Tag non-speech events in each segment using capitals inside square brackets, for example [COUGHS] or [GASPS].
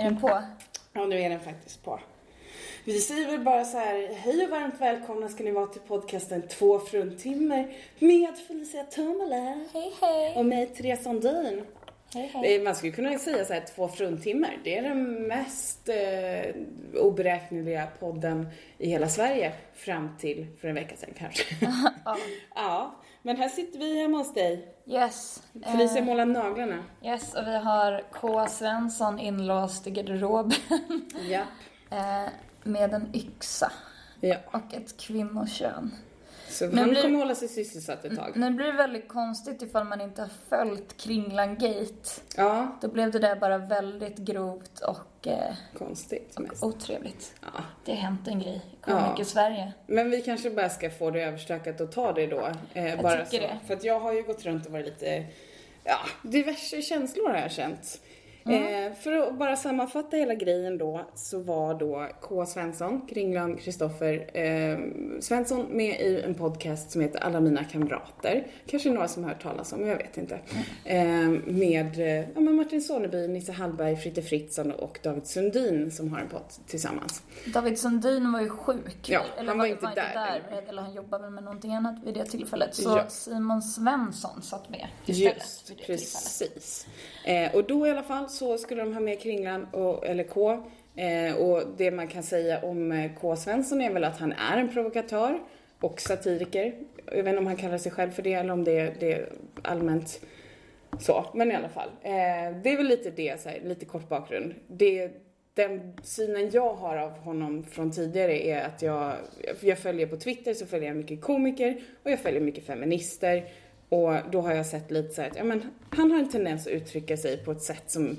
Är den på? Ja, nu är den faktiskt på. Vi säger väl bara så här, hej och varmt välkomna ska ni vara till podcasten Två fruntimmer med Felicia Tomala Hej hej! och mig, Therese Sandin. Hej hej! Eh, Man skulle kunna säga så här, två fruntimmer. Det är den mest eh, oberäkneliga podden i hela Sverige fram till för en vecka sedan kanske. [LAUGHS] Ja. ja, men här sitter vi hemma hos dig. Yes. Felicia Eh, målar naglarna. yes, och vi har K. Svensson inlåst i garderoben Ja. [LAUGHS] eh, med en yxa ja. och ett kvinnokön. Så Men han blir- kommer hålla sig sysselsatt ett tag. Nu blir det väldigt konstigt ifall man inte har följt Kringlan Gate. Ja, Då blev det där bara väldigt grovt och eh, konstigt mest. otrevligt. Ja. Det har hänt en grej i Ja. Komiker-Sverige. Men vi kanske bara ska få det överstökat och ta det då. Eh, bara tycker så. det. För att jag har ju gått runt och varit lite, ja, diverse känslor har jag känt. Mm. Eh, för att bara sammanfatta hela grejen då så var då K. Svensson, Kringlan Kristoffer eh, Svensson med i en podcast som heter Alla mina kamrater. Kanske några som har hört talas om, jag vet inte. Eh, med eh, ja, Martin Soneby, Nisse Hallberg, Fritte Fritzson och David Sundin som har en podd tillsammans. David Sundin var ju sjuk. Ja, han var inte där. Eller han jobbade med någonting annat vid det tillfället. Så Ja. Simon Svensson satt med istället Just, vid det tillfället. Eh, och då i alla fall så skulle de ha med Kringlan, och, eller K. Eh, och det man kan säga om eh, K. Svensson är väl att han är en provokatör och satiriker. Jag vet inte om han kallar sig själv för det eller om det, är- det är allmänt så. Men i alla fall. Eh, det är väl lite det, så här, lite kort bakgrund. Det, den synen jag har av honom från tidigare är att jag, jag följer på Twitter så följer jag mycket komiker och jag följer mycket feminister. Och då har jag sett lite så här att, ja men han har en tendens att uttrycka sig på ett sätt som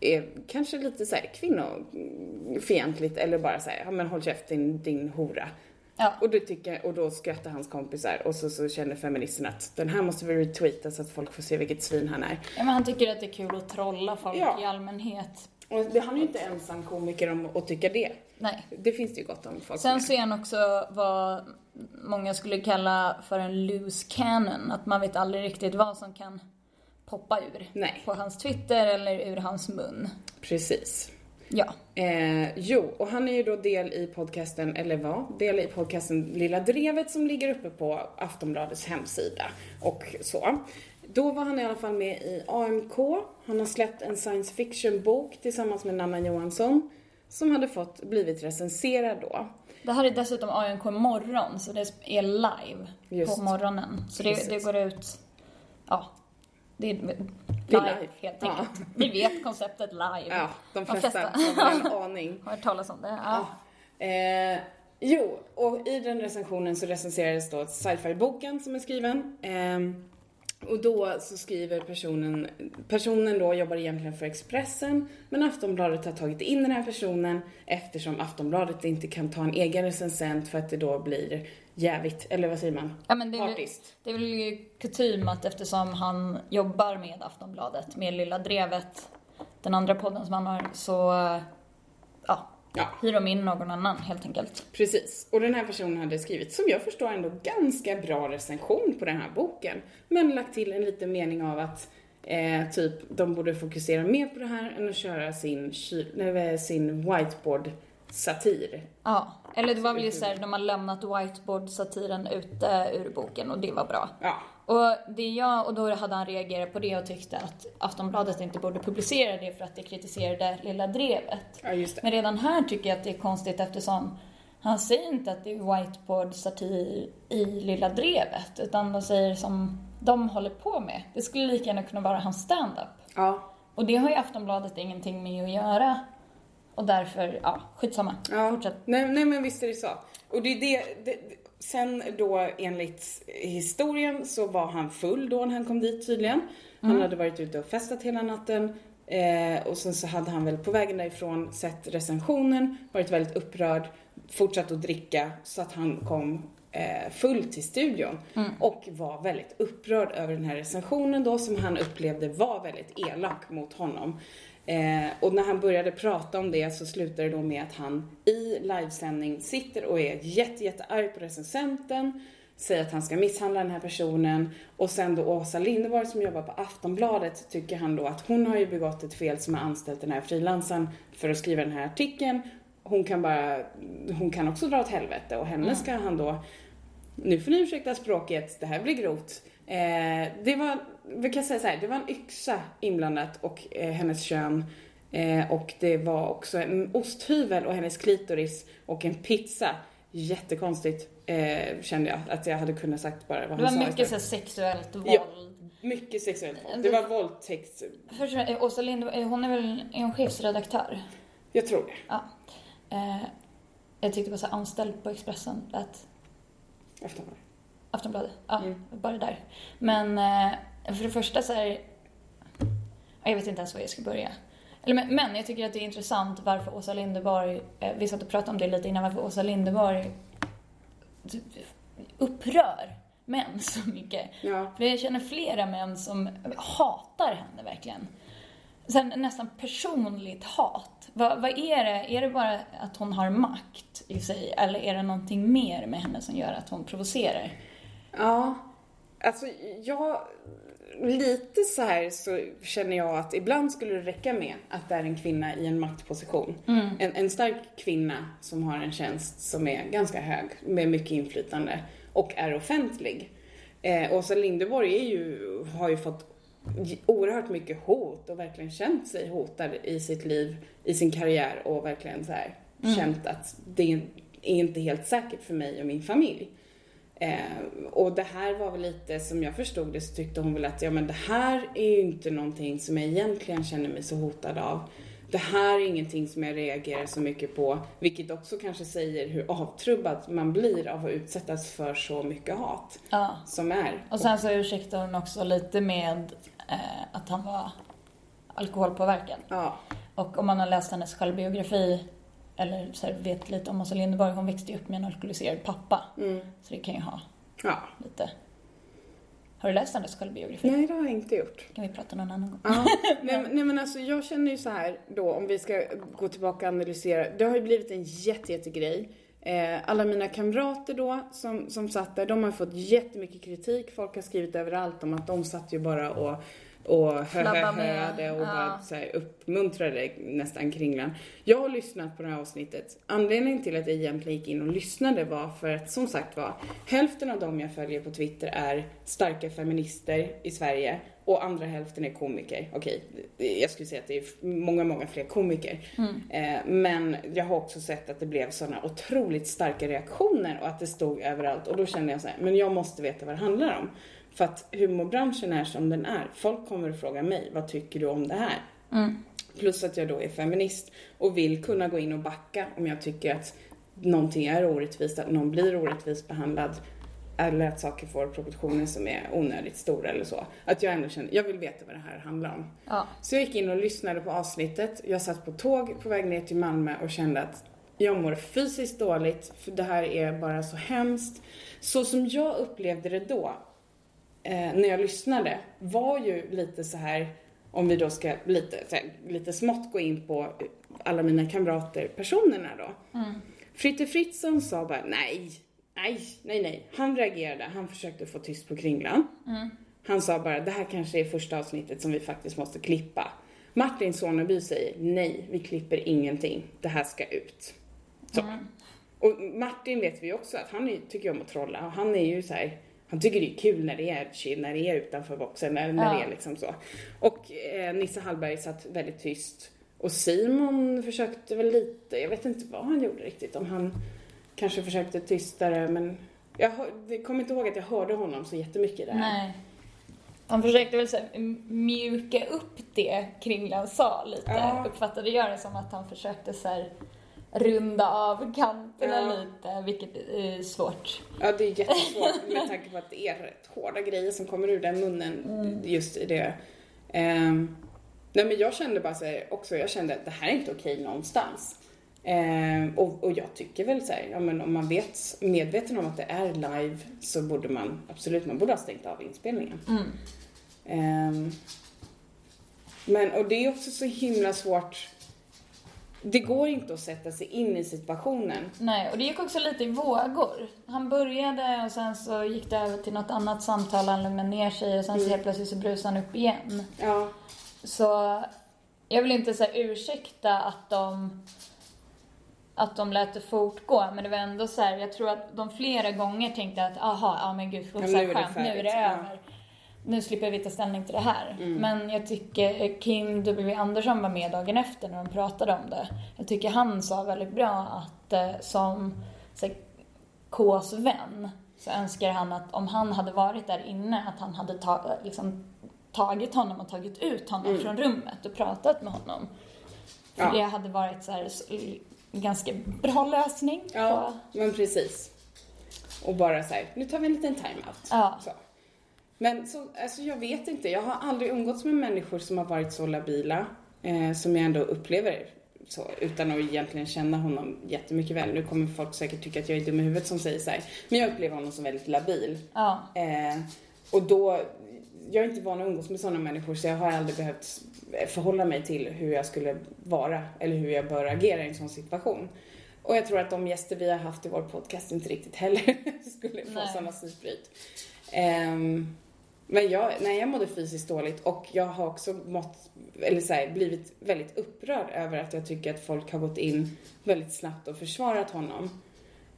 är kanske lite så här kvinnofientligt eller bara så här, ja men håll käften din hora. Ja. Och, då tycker, och då skrattar hans kompisar och så, så känner feministen att den här måste vi retweeta så att folk får se vilket svin han är. Ja, men han tycker att det är kul att trolla folk Ja. i allmänhet. Och det, han är ju inte ensam komiker om att tycka det. Nej. Det finns det ju gott om folk Sen med. så är han också vad många skulle kalla för en loose cannon. Att man vet aldrig riktigt vad som kan poppa ur. Nej. På hans Twitter eller ur hans mun. Precis. Ja. Eh, jo, och han är ju då del i podcasten, eller var, del i podcasten Lilla Drevet som ligger uppe på Aftonbladets hemsida och så. Då var han i alla fall med i AMK. Han har släppt en science fiction bok tillsammans med Nanna Johansson som hade fått blivit recenserad då. Det här är dessutom ANK morgon, så det är live Just. på morgonen. Så det, det går ut, ja, det är live, Det är live. helt Ja. enkelt. Vi vet konceptet live. Ja, de De flesta flesta. har en [LAUGHS] aning. Har hört talas om det? Ja. Eh, jo, och i den recensionen så recenserades då sci-fi-boken som är skriven. Eh, och då så skriver personen, personen då jobbar egentligen för Expressen, men Aftonbladet har tagit in den här personen eftersom Aftonbladet inte kan ta en egen recensent för att det då blir jävigt, eller vad säger man? Ja, men det, är, väl- det är väl kutym att eftersom han jobbar med Aftonbladet, med Lilla Drevet, den andra podden som han har, så ja, hyr de in någon annan helt enkelt. Precis. Och den här personen hade skrivit, som jag förstår ändå, ganska bra recension på den här boken. Men lagt till en liten mening av att eh, typ de borde fokusera mer på det här än att köra sin, nej, sin whiteboard-satir. Ja, eller det var väl just såhär, de har lämnat whiteboard-satiren ute ur boken och det var bra. Ja, Och det jag, och då hade han reagerat på det och tyckte att Aftonbladet inte borde publicera det för att det kritiserade Lilla Drevet. ja det. Men redan här tycker jag att det är konstigt eftersom han säger inte att det är whiteboard-satir i Lilla Drevet, utan de säger som de håller på med. Det skulle lika gärna kunna vara hans stand-up. Ja, Och det har ju Aftonbladet ingenting med att göra. Och därför, ja, skitsamma. ja. Fortsätt. Nej, nej men visst är det så. Och det är det, det, sen då enligt historien så var han full då när han kom dit tydligen. Han hade varit ute och festat hela natten. Eh, och sen så hade han väl på vägen därifrån sett recensionen, varit väldigt upprörd, fortsatt att dricka så att han kom eh, full till studion. Och var väldigt upprörd över den här recensionen då som han upplevde var väldigt elak mot honom. Eh, och när han började prata om det så slutade det då med att han i livesändning sitter och är jätte, jättearg på recensenten. säger att han ska misshandla den här personen och sen då Åsa Linderborg som jobbar på Aftonbladet tycker han då att hon har ju begått ett fel som har anställt den här frilansaren för att skriva den här artikeln. Hon kan bara, hon kan också dra åt helvete och henne ska han då, nu får ni ursäkta språket, det här blir grovt. Eh, det var, vi kan säga så här, det var en yxa inblandat och eh, hennes kön Eh, och det var också en osthyvel och hennes klitoris och en pizza. Jättekonstigt eh, kände jag att jag hade kunnat sagt bara vad Det han var sa mycket istället. så här sexuellt våld. Ja. Mycket sexuellt våld. Det var våldtäkt. Först, eh, Åsa Lind, hon är väl är hon chefsredaktör? Jag tror det. Ja. Eh, jag tyckte det var så anställd på Expressen, lät Aftonbladet. Aftonbladet. Ja, Mm. bara där. Men eh, för det första så här, ja, jag vet inte ens var jag ska börja. Eller, men, men jag tycker att det är intressant varför Åsa Linderborg, eh, vi satt och pratade om det lite innan, varför Åsa Linderborg typ upprör män så mycket. Ja. För jag känner flera män som hatar henne verkligen. Sen nästan personligt hat. Vad, vad är det? Är det bara att hon har makt i sig? Eller är det någonting mer med henne som gör att hon provocerar? Ja, alltså jag... Lite så här så känner jag att ibland skulle det räcka med att det är en kvinna i en maktposition. En, en stark kvinna som har en tjänst som är ganska hög, med mycket inflytande och är offentlig. Eh, Åsa är ju, har ju fått oerhört mycket hot och verkligen känt sig hotad i sitt liv, i sin karriär och verkligen så här känt att det är inte helt säkert för mig och min familj. Eh, och det här var väl lite, som jag förstod det, så tyckte hon väl att ja men det här är ju inte någonting som jag egentligen känner mig så hotad av. Det här är ingenting som jag reagerar så mycket på, vilket också kanske säger hur avtrubbad man blir av att utsättas för så mycket hat Ja. som är. Och sen så ursäktar hon också lite med eh, att han var alkoholpåverkad. Ja, Och om man har läst hennes självbiografi eller så här, vet lite om Åsa Linderborg, hon växte ju upp med en alkoholiserad pappa. mm. Så det kan ju ha ja. lite... Har du läst hennes självbiografi? Nej, det har jag inte gjort. kan vi prata någon annan gång. Ja, [LAUGHS] nej, men- nej men alltså jag känner ju så här då om vi ska gå tillbaka och analysera. Det har ju blivit en jätte, jättegrej. Eh, alla mina kamrater då som, som satt där, de har fått jättemycket kritik. Folk har skrivit överallt om att de satt ju bara och och hö-hö-höade och Ja. bara så här uppmuntrade nästan Kringlan. Jag har lyssnat på det här avsnittet. Anledningen till att jag egentligen gick in och lyssnade var för att som sagt var, hälften av dem jag följer på Twitter är starka feminister i Sverige och andra hälften är komiker. Okej, jag skulle säga att det är många, många fler komiker. Eh, men jag har också sett att det blev sådana otroligt starka reaktioner och att det stod överallt och då kände jag så här, men jag måste veta vad det handlar om. För att humorbranschen är som den är. Folk kommer att fråga mig, vad tycker du om det här? Plus att jag då är feminist och vill kunna gå in och backa om jag tycker att någonting är orättvist, att någon blir orättvist behandlad eller att saker får proportioner som är onödigt stora eller så. Att jag ändå känner, jag vill veta vad det här handlar om. Ja. Så jag gick in och lyssnade på avsnittet. Jag satt på tåg på väg ner till Malmö och kände att jag mår fysiskt dåligt för det här är bara så hemskt. Så som jag upplevde det då, eh, när jag lyssnade, var ju lite så här, om vi då ska lite, här, lite smått gå in på alla mina kamrater, personerna då. Fritte Fritzson sa bara nej, nej, nej, nej. Han reagerade, han försökte få tyst på Kringlan. Han sa bara, det här kanske är första avsnittet som vi faktiskt måste klippa. Martin Soneby säger, nej, vi klipper ingenting. Det här ska ut. Så. Och Martin vet vi också att han är, tycker om att trolla och han är ju så här, han tycker det är kul när det är chill, när det är utanför boxen, när, när Ja. det är liksom så. Och eh, Nisse Hallberg satt väldigt tyst. Och Simon försökte väl lite, jag vet inte vad han gjorde riktigt, om han kanske försökte tystare men jag, jag kommer inte ihåg att jag hörde honom så jättemycket där. Nej. Han försökte väl så mjuka upp det Kringlan sa lite. Ja. Uppfattade jag det som att han försökte så här, runda av kanterna Ja. lite, vilket är svårt. Ja, det är jättesvårt med tanke på att det är rätt hårda grejer som kommer ur den munnen just i det. Ehm, nej men jag kände bara så här, också, jag kände att det här är inte okej någonstans. Ehm, och, och jag tycker väl så här, ja men om man vet, medveten om att det är live så borde man absolut, man borde ha stängt av inspelningen. Ehm, men, och det är också så himla svårt det går inte att sätta sig in i situationen. Nej, och det gick också lite i vågor. Han började och sen så gick det över till något annat samtal, han lugnade ner sig och sen så helt plötsligt så brusade han upp igen. Ja, Så jag vill inte säga ursäkta att de att de lät det fortgå, men det var ändå så här, jag tror att de flera gånger tänkte att aha, ja men gud, så Ja, nu skönt, nu är det färdigt, ja. över. Nu slipper vi ta ställning till det här. Mm. Men jag tycker Kim W Andersson var med dagen efter när de pratade om det. Jag tycker han sa väldigt bra att eh, som så här, Ks vän så önskar han att om han hade varit där inne att han hade ta, liksom, tagit honom och tagit ut honom från rummet och pratat med honom. För Mm. Ja. det hade varit så här, ganska bra lösning. ja på- men precis. Och bara så här, nu tar vi en liten time-out. Ja. Så. Men så, alltså jag vet inte, jag har aldrig umgåtts med människor som har varit så labila, eh, som jag ändå upplever så, utan att egentligen känna honom jättemycket väl. Nu kommer folk säkert tycka att jag är dum i huvudet som säger så här, men jag upplever honom som väldigt labil. ja. Eh, och då, jag är inte van att umgås med sådana människor så jag har aldrig behövt förhålla mig till hur jag skulle vara eller hur jag bör agera i en sån situation. Och jag tror att de gäster vi har haft i vår podcast inte riktigt heller [LAUGHS] skulle få samma psykbryt. Ehm, men jag, nej, jag mådde fysiskt dåligt och jag har också mått, eller så här, blivit väldigt upprörd över att jag tycker att folk har gått in väldigt snabbt och försvarat honom.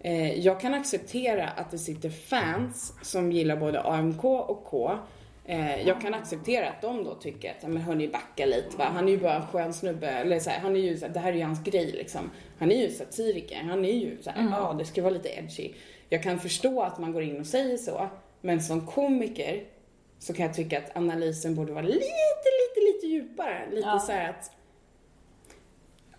Eh, jag kan acceptera att det sitter fans som gillar både AMK och K. Eh, jag kan acceptera att de då tycker att, "Ja, men hörni backa lite va, han är ju bara en skön snubbe, eller så här, han är ju, så här, det här är ju hans grej liksom. Han är ju satiriker, han är ju så här, ja det ska vara lite edgy. Jag kan förstå att man går in och säger så, men som komiker så kan jag tycka att analysen borde vara lite, lite, lite djupare. Lite Ja. så att,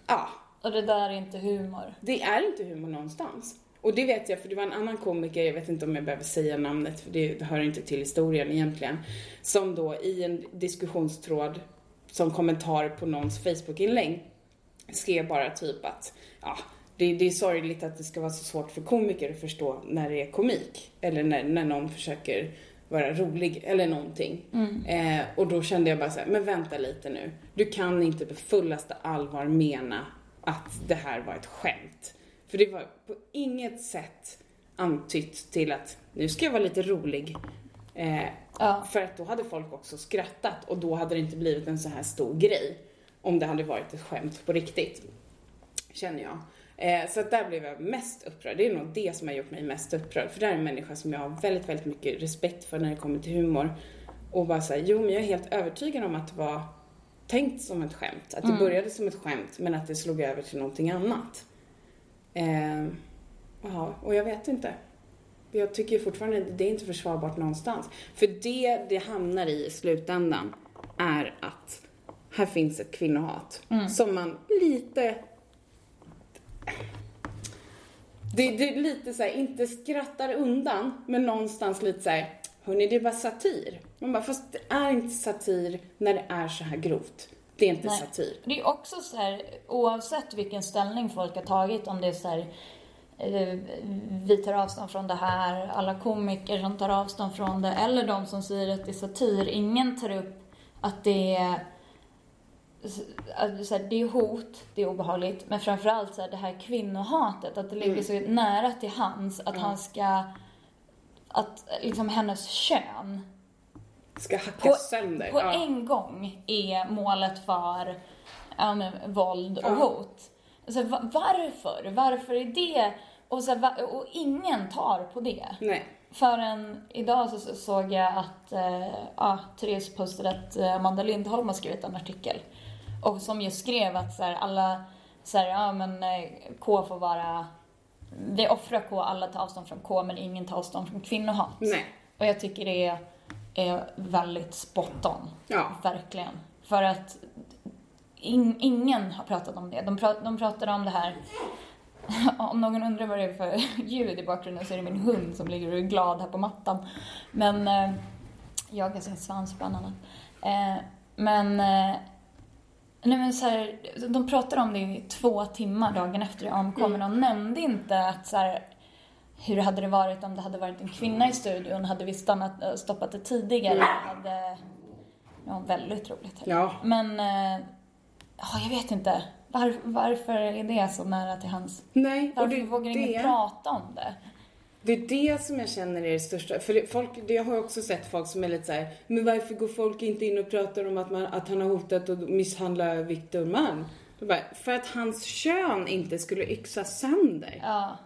ja, Och det där är inte humor. det är inte humor någonstans. Och det vet jag, för det var en annan komiker, jag vet inte om jag behöver säga namnet, för det hör inte till historien egentligen, som då i en diskussionstråd som kommentar på någons Facebook-inlägg skrev bara typ att, ja, det, det är sorgligt att det ska vara så svårt för komiker att förstå när det är komik, eller när, när någon försöker vara rolig eller någonting. Eh, och då kände jag bara så här, men vänta lite nu. Du kan inte på fullaste allvar mena att det här var ett skämt. För det var på inget sätt antytt till att nu ska jag vara lite rolig. Eh, Ja. för att då hade folk också skrattat och då hade det inte blivit en så här stor grej. Om det hade varit ett skämt på riktigt. Känner jag. Eh, så att där blev jag mest upprörd. Det är nog det som har gjort mig mest upprörd. För det är en människa som jag har väldigt, väldigt mycket respekt för när det kommer till humor. Och bara säga, jo men jag är helt övertygad om att det var tänkt som ett skämt. Att det började som ett skämt men att det slog över till någonting annat. Eh, ja, och jag vet inte. Jag tycker fortfarande det är inte försvarbart någonstans. För det det hamnar i i slutändan är att här finns ett kvinnohat som man lite... Det, det är lite så här, inte skrattar undan, men någonstans lite så här, hörni det är bara satir. Man bara, fast det är inte satir när det är så här grovt. Det är inte Nej. satir. Det är också så här, oavsett vilken ställning folk har tagit, om det är så här, eh, vi tar avstånd från det här, alla komiker som tar avstånd från det, eller de som säger att det är satir. Ingen tar upp att det är att så här, det är hot, det är obehagligt, men framförallt så här, det här kvinnohatet, att det ligger så nära till hans att han ska, att liksom hennes kön Ska hacka på, sönder. på ja. en gång är målet för men, våld och Ja. hot. Va- varför? Varför är det? Och, så, och ingen tar på det. Nej. Förrän idag så så såg jag att eh, ja, Therese postade att eh, Amanda Lindholm har skrivit en artikel. Och som just skrev att så här, alla, så här, ja men eh, K får vara, vi offrar K, alla tar avstånd från K men ingen tar avstånd från kvinnohat. Nej. Och jag tycker det är, är väldigt spot on. Ja. Verkligen. För att in, ingen har pratat om det. De, pra, de pratade om det här [LAUGHS] om någon undrar vad det är för [LAUGHS] ljud i bakgrunden så är det min hund som ligger och är glad här på mattan. Men eh, jagar sin svans bland annat. Eh, men, eh, nej men så här, de pratade om det i två timmar dagen efter det omkom, men de nämnde inte att så här, hur hade det varit om det hade varit en kvinna i studion? Hade vi stannat, eh, stoppat det tidigare? Hade... Ja, väldigt roligt. Ja. Men, eh, ja, jag vet inte. var, varför är det så nära till hans... Nej, Varför det, vågar ingen det, prata om det? det är det som jag känner är det största. För det, folk, det, jag har också sett folk som är lite så här, men varför går folk inte in och pratar om att, man, att han har hotat och misshandla Victor Malm? Bara, för att hans kön inte skulle yxa sönder. Ja.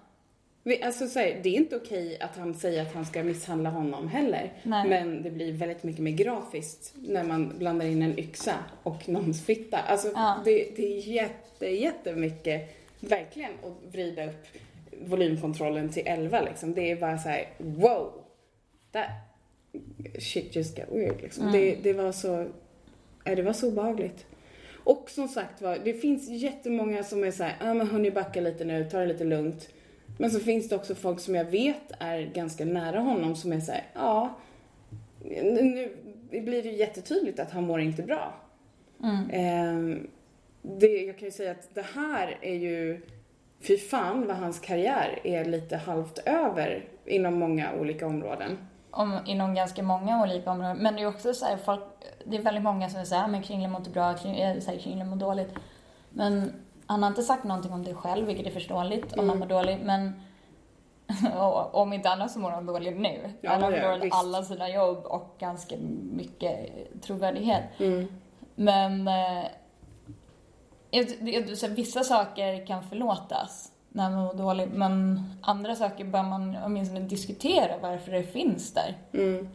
Alltså så här, det är inte okej att han säger att han ska misshandla honom heller. Nej. Men det blir väldigt mycket mer grafiskt när man blandar in en yxa och någons fitta. Alltså Ja. det, det är jätte, jättemycket, verkligen, att vrida upp volymkontrollen till 11 liksom. Det är bara så här: wow! That shit just got weird liksom. Mm. Det, det var så, ja, det var så obehagligt. Och som sagt var, det finns jättemånga som är såhär, ja ah, men hörni backa lite nu, ta det lite lugnt. Men så finns det också folk som jag vet är ganska nära honom som är såhär, ja, nu blir det ju jättetydligt att han mår inte bra. Mm. Ehm, det, jag kan ju säga att det här är ju, fy fan vad hans karriär är lite halvt över inom många olika områden. Om, inom ganska många olika områden. Men det är också så här, folk, det är väldigt många som är så här, "Ah, men Kringlan mår inte bra, Kringlan, äh, så här, Kringlan mår dåligt. Men han har inte sagt någonting om det själv, vilket är förståeligt om Mm. han mår dåligt. Men [LAUGHS] om inte annat så mår han dåligt nu. Ja, han har förlorat alla sina jobb och ganska mycket trovärdighet. Mm. Men eh, jag, jag, så här, vissa saker kan förlåtas när man mår dåligt, men andra saker bör man åtminstone diskutera varför det finns där. Mm.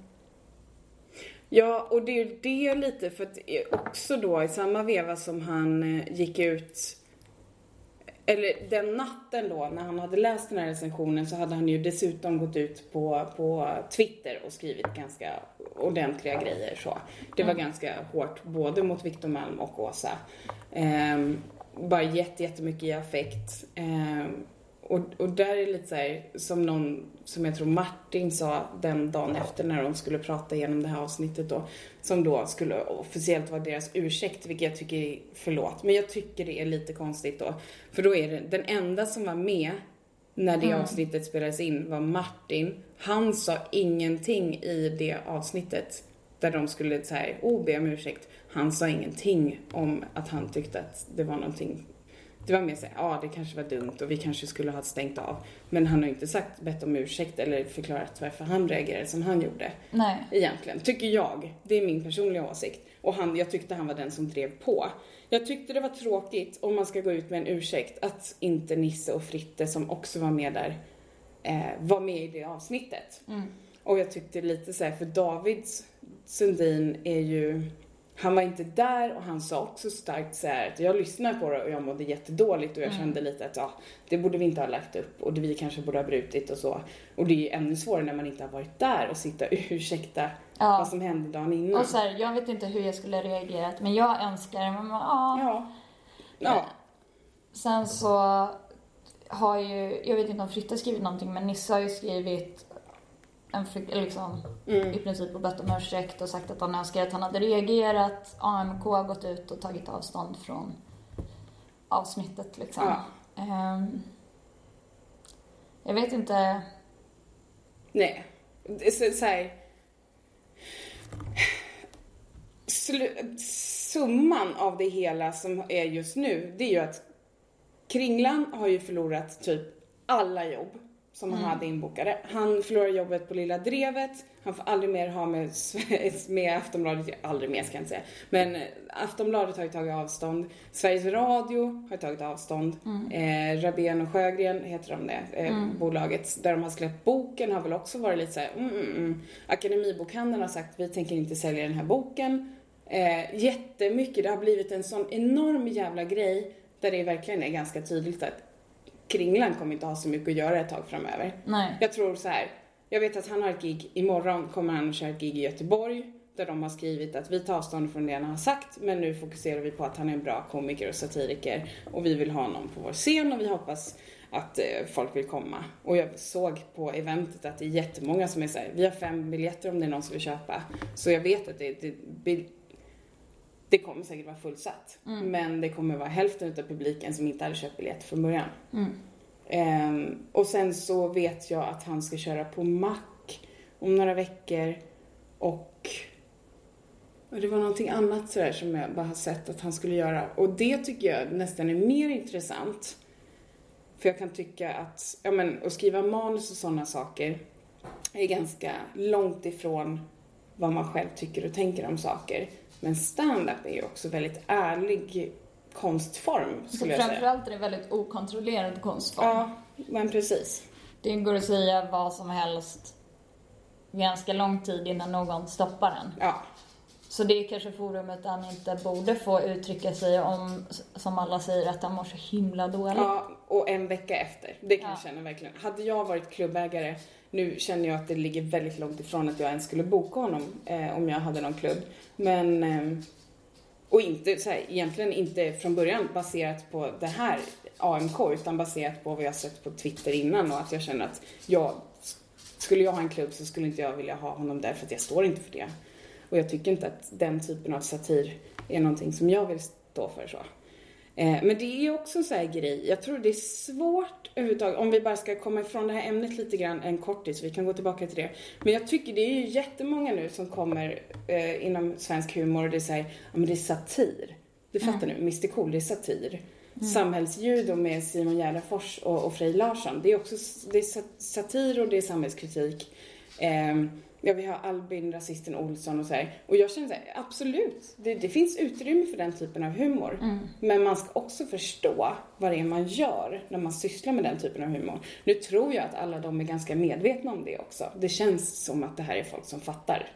Ja, och det är ju det lite för att också då i samma veva som han eh, gick ut eller den natten då när han hade läst den här recensionen så hade han ju dessutom gått ut på, på Twitter och skrivit ganska ordentliga grejer så. Det var ganska hårt både mot Victor Malm och Åsa. Ehm, bara jätte, jättemycket i affekt. Ehm, och, och där är det lite så här, som någon, som jag tror Martin sa den dagen efter när de skulle prata igenom det här avsnittet då, som då skulle officiellt vara deras ursäkt, vilket jag tycker är, förlåt, men jag tycker det är lite konstigt då. För då är det, den enda som var med när det avsnittet spelades in var Martin. Han sa ingenting i det avsnittet där de skulle så här, oh, be om ursäkt. Han sa ingenting om att han tyckte att det var någonting det var mer såhär, ja ah, det kanske var dumt och vi kanske skulle ha stängt av. Men han har ju inte sagt, bett om ursäkt eller förklarat varför han reagerade som han gjorde. Nej. Egentligen, tycker jag. Det är min personliga åsikt. Och han, jag tyckte han var den som drev på. Jag tyckte det var tråkigt, om man ska gå ut med en ursäkt, att inte Nisse och Fritte som också var med där, eh, var med i det avsnittet. Mm. Och jag tyckte lite så här, för David Sundin är ju, han var inte där och han sa också starkt så här att jag lyssnade på det och jag mådde jättedåligt och jag kände lite att ja, det borde vi inte ha lagt upp och det vi kanske borde ha brutit och så. Och det är ju ännu svårare när man inte har varit där och sitta och [LAUGHS] ursäkta Ja. vad som hände dagen innan. Och så här, jag vet inte hur jag skulle reagerat, men jag önskar, men ja. ja. Ja. Sen så har ju, jag vet inte om Fritte har skrivit någonting, men Nisse har ju skrivit en, liksom, Mm. i princip och bett om ursäkt och sagt att han önskar att han hade reagerat. AMK har gått ut och tagit avstånd från avsnittet liksom. Ja. Ehm, jag vet inte. Nej. Så, så här, slu, summan av det hela som är just nu, det är ju att Kringlan har ju förlorat typ alla jobb som han hade inbokade. Han förlorar jobbet på Lilla Drevet, han får aldrig mer ha med, [LAUGHS] med Aftonbladet, aldrig mer ska jag inte säga, men eh, Aftonbladet har ju tagit avstånd, Sveriges Radio har tagit avstånd, eh, Rabén och Sjögren heter de det, eh, bolaget, där de har släppt boken har väl också varit lite såhär, mm, mm, mm. Akademibokhandeln har sagt vi tänker inte sälja den här boken. Eh, jättemycket, det har blivit en sån enorm jävla grej där det verkligen är ganska tydligt att Kringlan kommer inte ha så mycket att göra ett tag framöver. Nej. Jag tror så här. Jag vet att han har ett gig, imorgon kommer han att köra ett gig i Göteborg. Där de har skrivit att vi tar avstånd från det han har sagt men nu fokuserar vi på att han är en bra komiker och satiriker. Och vi vill ha honom på vår scen och vi hoppas att eh, folk vill komma. Och jag såg på eventet att det är jättemånga som är såhär, vi har fem biljetter om det är någon som vill köpa. Så jag vet att det, det, det kommer säkert vara fullsatt. Men det kommer vara hälften av publiken som inte hade köpt biljett från början. Mm. Ehm, och sen så vet jag att han ska köra på Mac om några veckor och Och det var någonting annat sådär som jag bara har sett att han skulle göra. Och det tycker jag nästan är mer intressant. För jag kan tycka att, ja men, att skriva manus och sådana saker är ganska långt ifrån vad man själv tycker och tänker om saker. Men stand-up är ju också väldigt ärlig konstform, skulle jag säga. Framförallt är det väldigt okontrollerad konstform. Ja, men precis. Det går att säga vad som helst ganska lång tid innan någon stoppar en. Ja, Så det är kanske forumet han inte borde få uttrycka sig om, som alla säger, att han mår så himla dåligt. Ja, och en vecka efter. Det kan Ja. jag känna verkligen. Hade jag varit klubbägare, nu känner jag att det ligger väldigt långt ifrån att jag ens skulle boka honom eh, om jag hade någon klubb. Men, eh, och inte så här, egentligen inte från början baserat på det här AMK, utan baserat på vad jag sett på Twitter innan och att jag känner att jag, skulle jag ha en klubb så skulle inte jag vilja ha honom där för att jag står inte för det. Och jag tycker inte att den typen av satir är någonting som jag vill stå för så. Eh, men det är också en sån här grej, jag tror det är svårt överhuvudtaget, om vi bara ska komma ifrån det här ämnet lite grann en kortis, vi kan gå tillbaka till det. Men jag tycker det är ju jättemånga nu som kommer eh, inom svensk humor och det säger, ja men det är satir. Du fattar nu, Mr Cool, det är satir. Samhällsjudo med Simon Gärdenfors och, och Frej Larsson, det är också det är sa- satir och det är samhällskritik. Ehm, ja, vi har Albin, rasisten Olsson och så här. Och jag känner så här, absolut, det, det finns utrymme för den typen av humor. Men man ska också förstå vad det är man gör när man sysslar med den typen av humor. Nu tror jag att alla de är ganska medvetna om det också. Det känns som att det här är folk som fattar.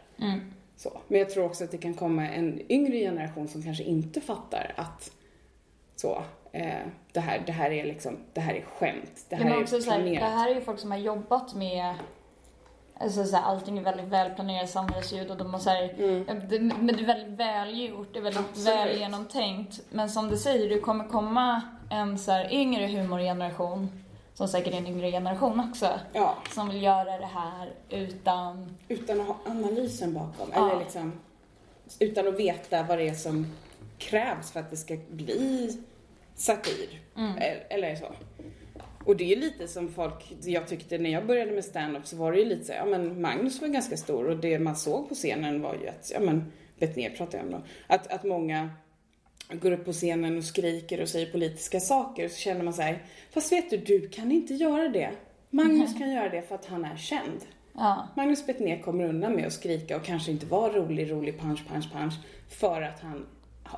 Så. Men jag tror också att det kan komma en yngre generation som kanske inte fattar att så, eh, det, här, det här är liksom, det här är skämt. Det här är så här, det planerat. här är ju folk som har jobbat med Alltså så här, allting är väldigt välplanerat samhällsljud och de har så här, det, men det är väldigt välgjort, det är väldigt Absolut. väl genomtänkt. Men som du säger, det kommer komma en så här yngre humorgeneration, som säkert är en yngre generation också, Ja, som vill göra det här utan... utan att ha analysen bakom. Ja. Eller liksom, utan att veta vad det är som krävs för att det ska bli satir. Eller, eller så. Och det är lite som folk, jag tyckte när jag började med stand-up så var det ju lite så, ja men Magnus var ganska stor och det man såg på scenen var ju att, ja men Betnér pratade jag om då, att, att många går upp på scenen och skriker och säger politiska saker så känner man så här, fast vet du, du kan inte göra det. Magnus kan göra det för att han är känd. Ja, Magnus Betnér kommer undan med att skrika och kanske inte vara rolig, rolig, punch, punch, punch för att han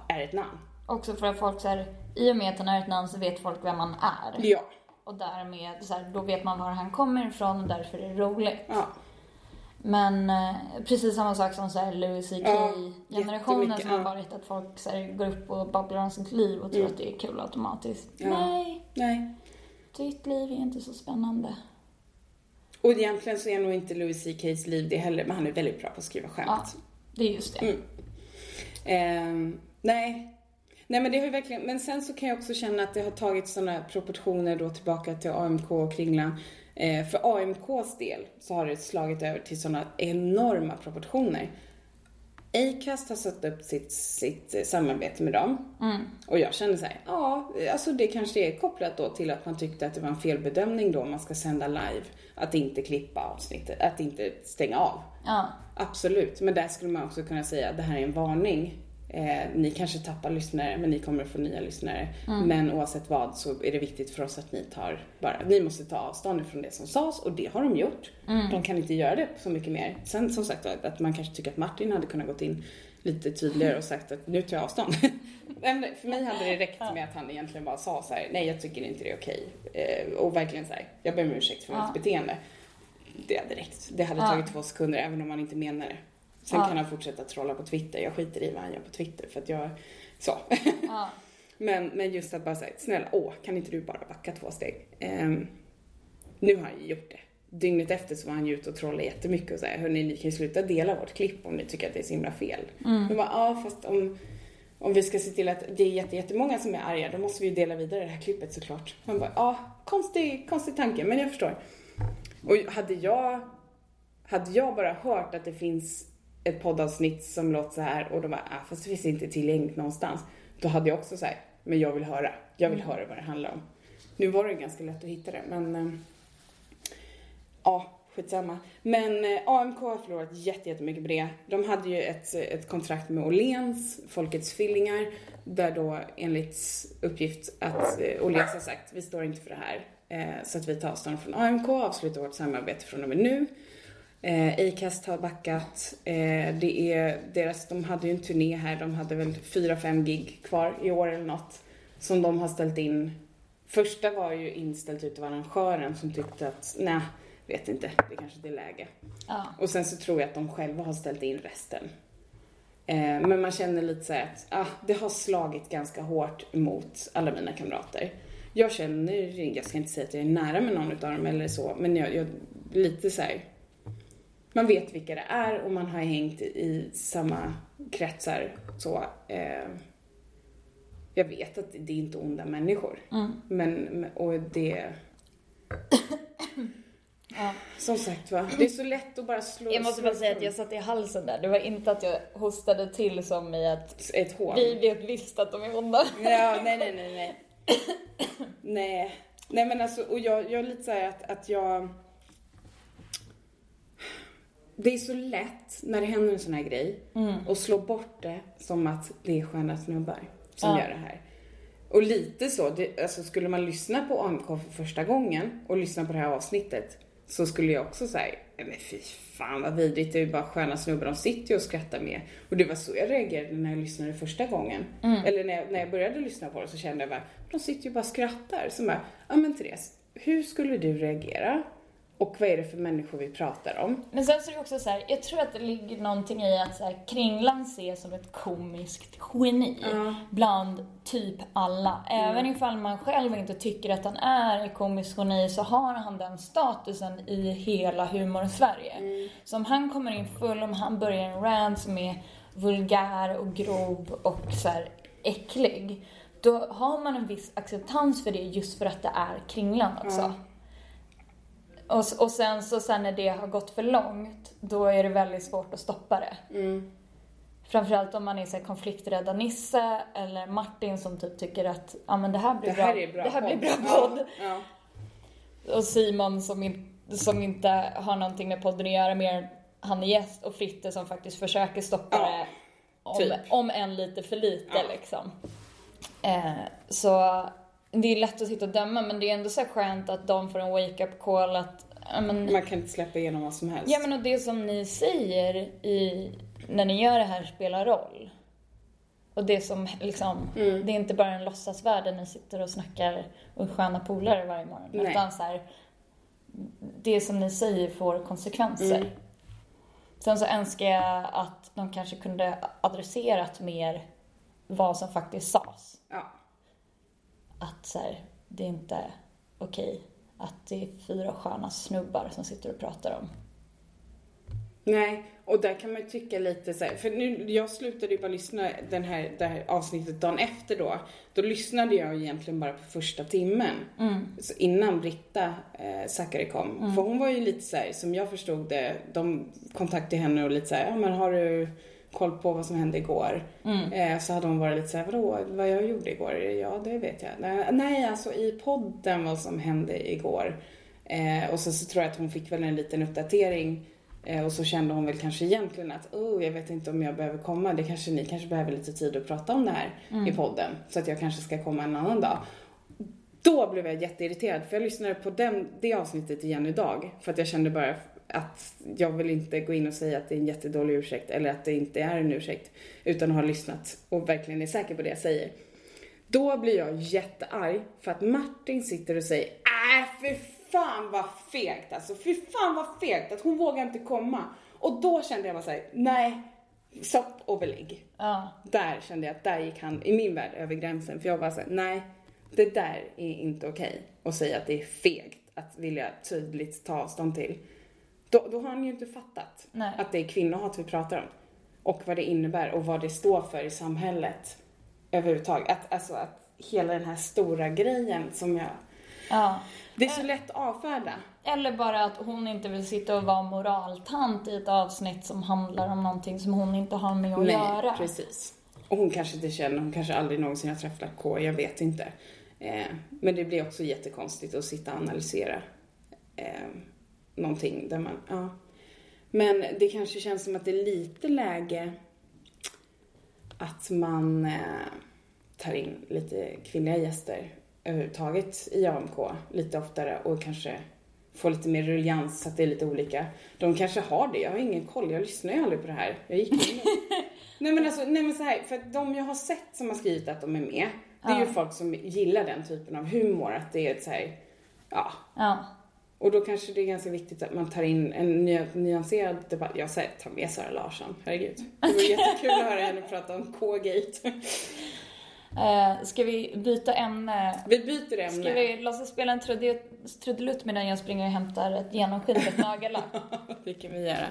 är ett namn. också för att folk så här, i och med att han är ett namn så vet folk vem han är. Ja. Och därmed, så här, då vet man var han kommer ifrån och därför är det roligt. Ja. Men eh, precis samma sak som så här Louis Ja, CK-generationen jättemycket, som har ja. varit att folk så här, går upp och babblar om sitt liv och tror att det är kul automatiskt. Ja. Nej, Nej. ditt liv är inte så spännande. Och egentligen så är nog inte Louis CKs liv det heller, men han är väldigt bra på att skriva skämt. Ja, det är just det. Mm. Ehm, nej. Nej men det har ju verkligen, men sen så kan jag också känna att det har tagit sådana proportioner då tillbaka till AMK och Kringlan. Eh, för AMKs del så har det slagit över till sådana enorma proportioner. Acast har satt upp sitt, sitt eh, samarbete med dem. Och jag känner så här, ja, alltså det kanske är kopplat då till att man tyckte att det var en felbedömning då om man ska sända live. Att inte klippa avsnittet, att inte stänga av. Ja, Absolut, men där skulle man också kunna säga att det här är en varning. Eh, ni kanske tappar lyssnare, men ni kommer att få nya lyssnare. Men oavsett vad så är det viktigt för oss att ni tar bara, ni måste ta avstånd ifrån det som sades och det har de gjort. De kan inte göra det så mycket mer. Sen som sagt att, man kanske tycker att Martin hade kunnat gått in lite tydligare och sagt att nu tar jag avstånd. [LAUGHS] Men för mig hade det räckt med att han egentligen bara sa så här: nej jag tycker inte det är okej. Eh, och verkligen så här, jag ber om ursäkt för mitt Ja. beteende. Det hade räckt. Det hade Ja. tagit två sekunder även om man inte menar det. Sen Ja. kan han fortsätta trolla på Twitter. Jag skiter i vad han gör på Twitter för att jag, så. ja. [LAUGHS] men, men just att bara säga, snälla åh, kan inte du bara backa två steg? Ehm, nu har han ju gjort det. Dygnet efter så var han ju ute och trollade jättemycket och säga, hörni ni kan ju sluta dela vårt klipp om ni tycker att det är så himla fel. Mm. Jag bara, ja fast om, om vi ska se till att det är jätte, jättemånga som är arga, då måste vi ju dela vidare det här klippet såklart. Man bara, ja, konstig, konstig tanke, men jag förstår. Och hade jag, hade jag bara hört att det finns ett poddavsnitt som låter så här och de bara, ah, fast det finns inte tillgängligt någonstans. Då hade jag också sagt, men jag vill höra. Jag vill höra vad det handlar om. Nu var det ganska lätt att hitta det, men eh, ja, skitsamma. Men eh, AMK har förlorat jätte- jättemycket på det. De hade ju ett, ett kontrakt med Åhléns, Folkets Fillingar, där då enligt uppgift att eh, Åhléns har sagt vi står inte för det här. Eh, så att vi tar avstånd från AMK, avslutar vårt samarbete från och med nu. Eh, Acast har backat. Eh, det är deras, de hade ju en turné här, de hade väl fyra fem gig kvar i år eller något. Som de har ställt in. Första var ju inställt utav arrangören som tyckte att, nej, vet inte, det kanske inte är läge. Ja. Och sen så tror jag att de själva har ställt in resten. Eh, men man känner lite så här att ah, det har slagit ganska hårt mot alla mina kamrater. Jag känner, jag ska inte säga att jag är nära med någon utav dem eller så, men jag, jag lite så här. Man vet vilka det är och man har hängt i, samma kretsar så. Eh, jag vet att det är inte onda människor. Mm. Men, och det... [COUGHS] Ja. Som sagt va, det är så lätt att bara slå Jag måste slå bara säga att ifrån. jag satt i halsen där. Det var inte att jag hostade till som i att Ett hål. vi vet visst att de är onda. Ja, nej, nej, nej, nej. [COUGHS] nej. Nej men alltså, och jag, jag är lite såhär att, att jag... Det är så lätt när det händer en sån här grej Mm. att slå bort det som att det är sköna snubbar som Ja. gör det här. Och lite så, det, alltså skulle man lyssna på AMK för första gången och lyssna på det här avsnittet så skulle jag också säga, men fy fan vad vidrigt, det är ju bara sköna snubbar, de sitter ju och skrattar med. Och det var så jag reagerade när jag lyssnade första gången. Eller när jag, när jag började lyssna på det så kände jag bara, de sitter ju bara och skrattar. Så bara, ja men Therese, hur skulle du reagera? Och vad är det för människor vi pratar om? Men sen så är det också så här, jag tror att det ligger någonting i att så här, Kringlan ses som ett komiskt geni Ja. bland typ alla. Även ifall man själv inte tycker att han är ett komiskt geni så har han den statusen i hela humor-Sverige. Så om han kommer in full, om han börjar en rant som är vulgär och grov och så här äcklig, då har man en viss acceptans för det just för att det är Kringlan också. Ja. Och, och sen så sen när det har gått för långt, då är det väldigt svårt att stoppa det. Mm. Framförallt om man är så här konflikträdda Nisse eller Martin som typ tycker att ja men det här blir Det här bra, bra det här blir podd. bra podd. Ja, Och Simon som, in, som inte har någonting med podden att göra mer än han är gäst och Fritte som faktiskt försöker stoppa Ja, det om, typ. om än lite för lite liksom. Eh, så det är lätt att sitta och döma men det är ändå så skönt att de får en wake-up call att men, man kan inte släppa igenom vad som helst. Ja men och det som ni säger i, när ni gör det här spelar roll. Och det som liksom, Mm. det är inte bara en låtsasvärld där ni sitter och snackar och är sköna polare varje morgon. Nej. Utan så här, det som ni säger får konsekvenser. Mm. Sen så önskar jag att de kanske kunde adresserat mer vad som faktiskt sades. Ja. Att så här, det är inte okej att det är fyra sköna snubbar som sitter och pratar om Nej, och där kan man ju tycka lite så här, för nu, jag slutade ju bara lyssna den här, det här avsnittet dagen efter då. Då lyssnade jag egentligen bara på första timmen. Så innan Britta eh, Zackari kom. För hon var ju lite så här, som jag förstod det, de kontaktade henne och lite så här, ja men har du koll på vad som hände igår? Eh, så hade hon varit lite så här, vadå, vad jag gjorde igår? Ja, det vet jag. Nej, Nej, alltså i podden vad som hände igår. Eh, och så, så tror jag att hon fick väl en liten uppdatering Eh, och så kände hon väl kanske egentligen att, oh, jag vet inte om jag behöver komma. Det kanske ni kanske behöver lite tid att prata om det här i podden. Så att jag kanske ska komma en annan dag. Då blev jag jätteirriterad för jag lyssnade på den, det avsnittet igen idag. För att jag kände bara att jag vill inte gå in och säga att det är en jättedålig ursäkt eller att det inte är en ursäkt. Utan att ha lyssnat och verkligen är säker på det jag säger. Då blir jag jättearg för att Martin sitter och säger äh för fan vad fegt alltså, fy fan vad fegt att hon vågar inte komma. Och då kände jag bara såhär, nej, stopp och belägg. Ja. Där kände jag att där gick han i min värld över gränsen för jag var såhär, nej, det där är inte okej att säga att det är fegt att vilja tydligt ta avstånd till. Då, då har han ju inte fattat Nej. att det är kvinnohat vi pratar om. Och vad det innebär och vad det står för i samhället överhuvudtaget. Att, alltså att hela den här stora grejen som jag... ja. Det är så lätt att avfärda. Eller bara att hon inte vill sitta och vara moraltant i ett avsnitt som handlar om någonting som hon inte har med att Nej, göra. precis. Och hon kanske inte känner, hon kanske aldrig någonsin har träffat K, jag vet inte. Eh, men det blir också jättekonstigt att sitta och analysera. Eh, någonting där man, ja. Men det kanske känns som att det är lite läge att man eh, tar in lite kvinnliga gäster överhuvudtaget i AMK lite oftare och kanske får lite mer ruljans så att det är lite olika. De kanske har det, jag har ingen koll, jag lyssnar ju aldrig på det här. Jag gick in [LAUGHS] nej men alltså, nej men så här, för att de jag har sett som har skrivit att de är med, det är Ja. ju folk som gillar den typen av humor, att det är ett så här, ja. Ja. Och då kanske det är ganska viktigt att man tar in en ny, nyanserad debatt. Jag säger ta med Sara Larsson, herregud. Det var jättekul att höra henne prata om K-gate. Eh, ska vi byta ämne? Vi byter ämne. Ska vi låtsas spela en trudelutt- trudelutt medan jag springer och hämtar ett genomskinligt [LAUGHS] nagellack? Det kan vi göra.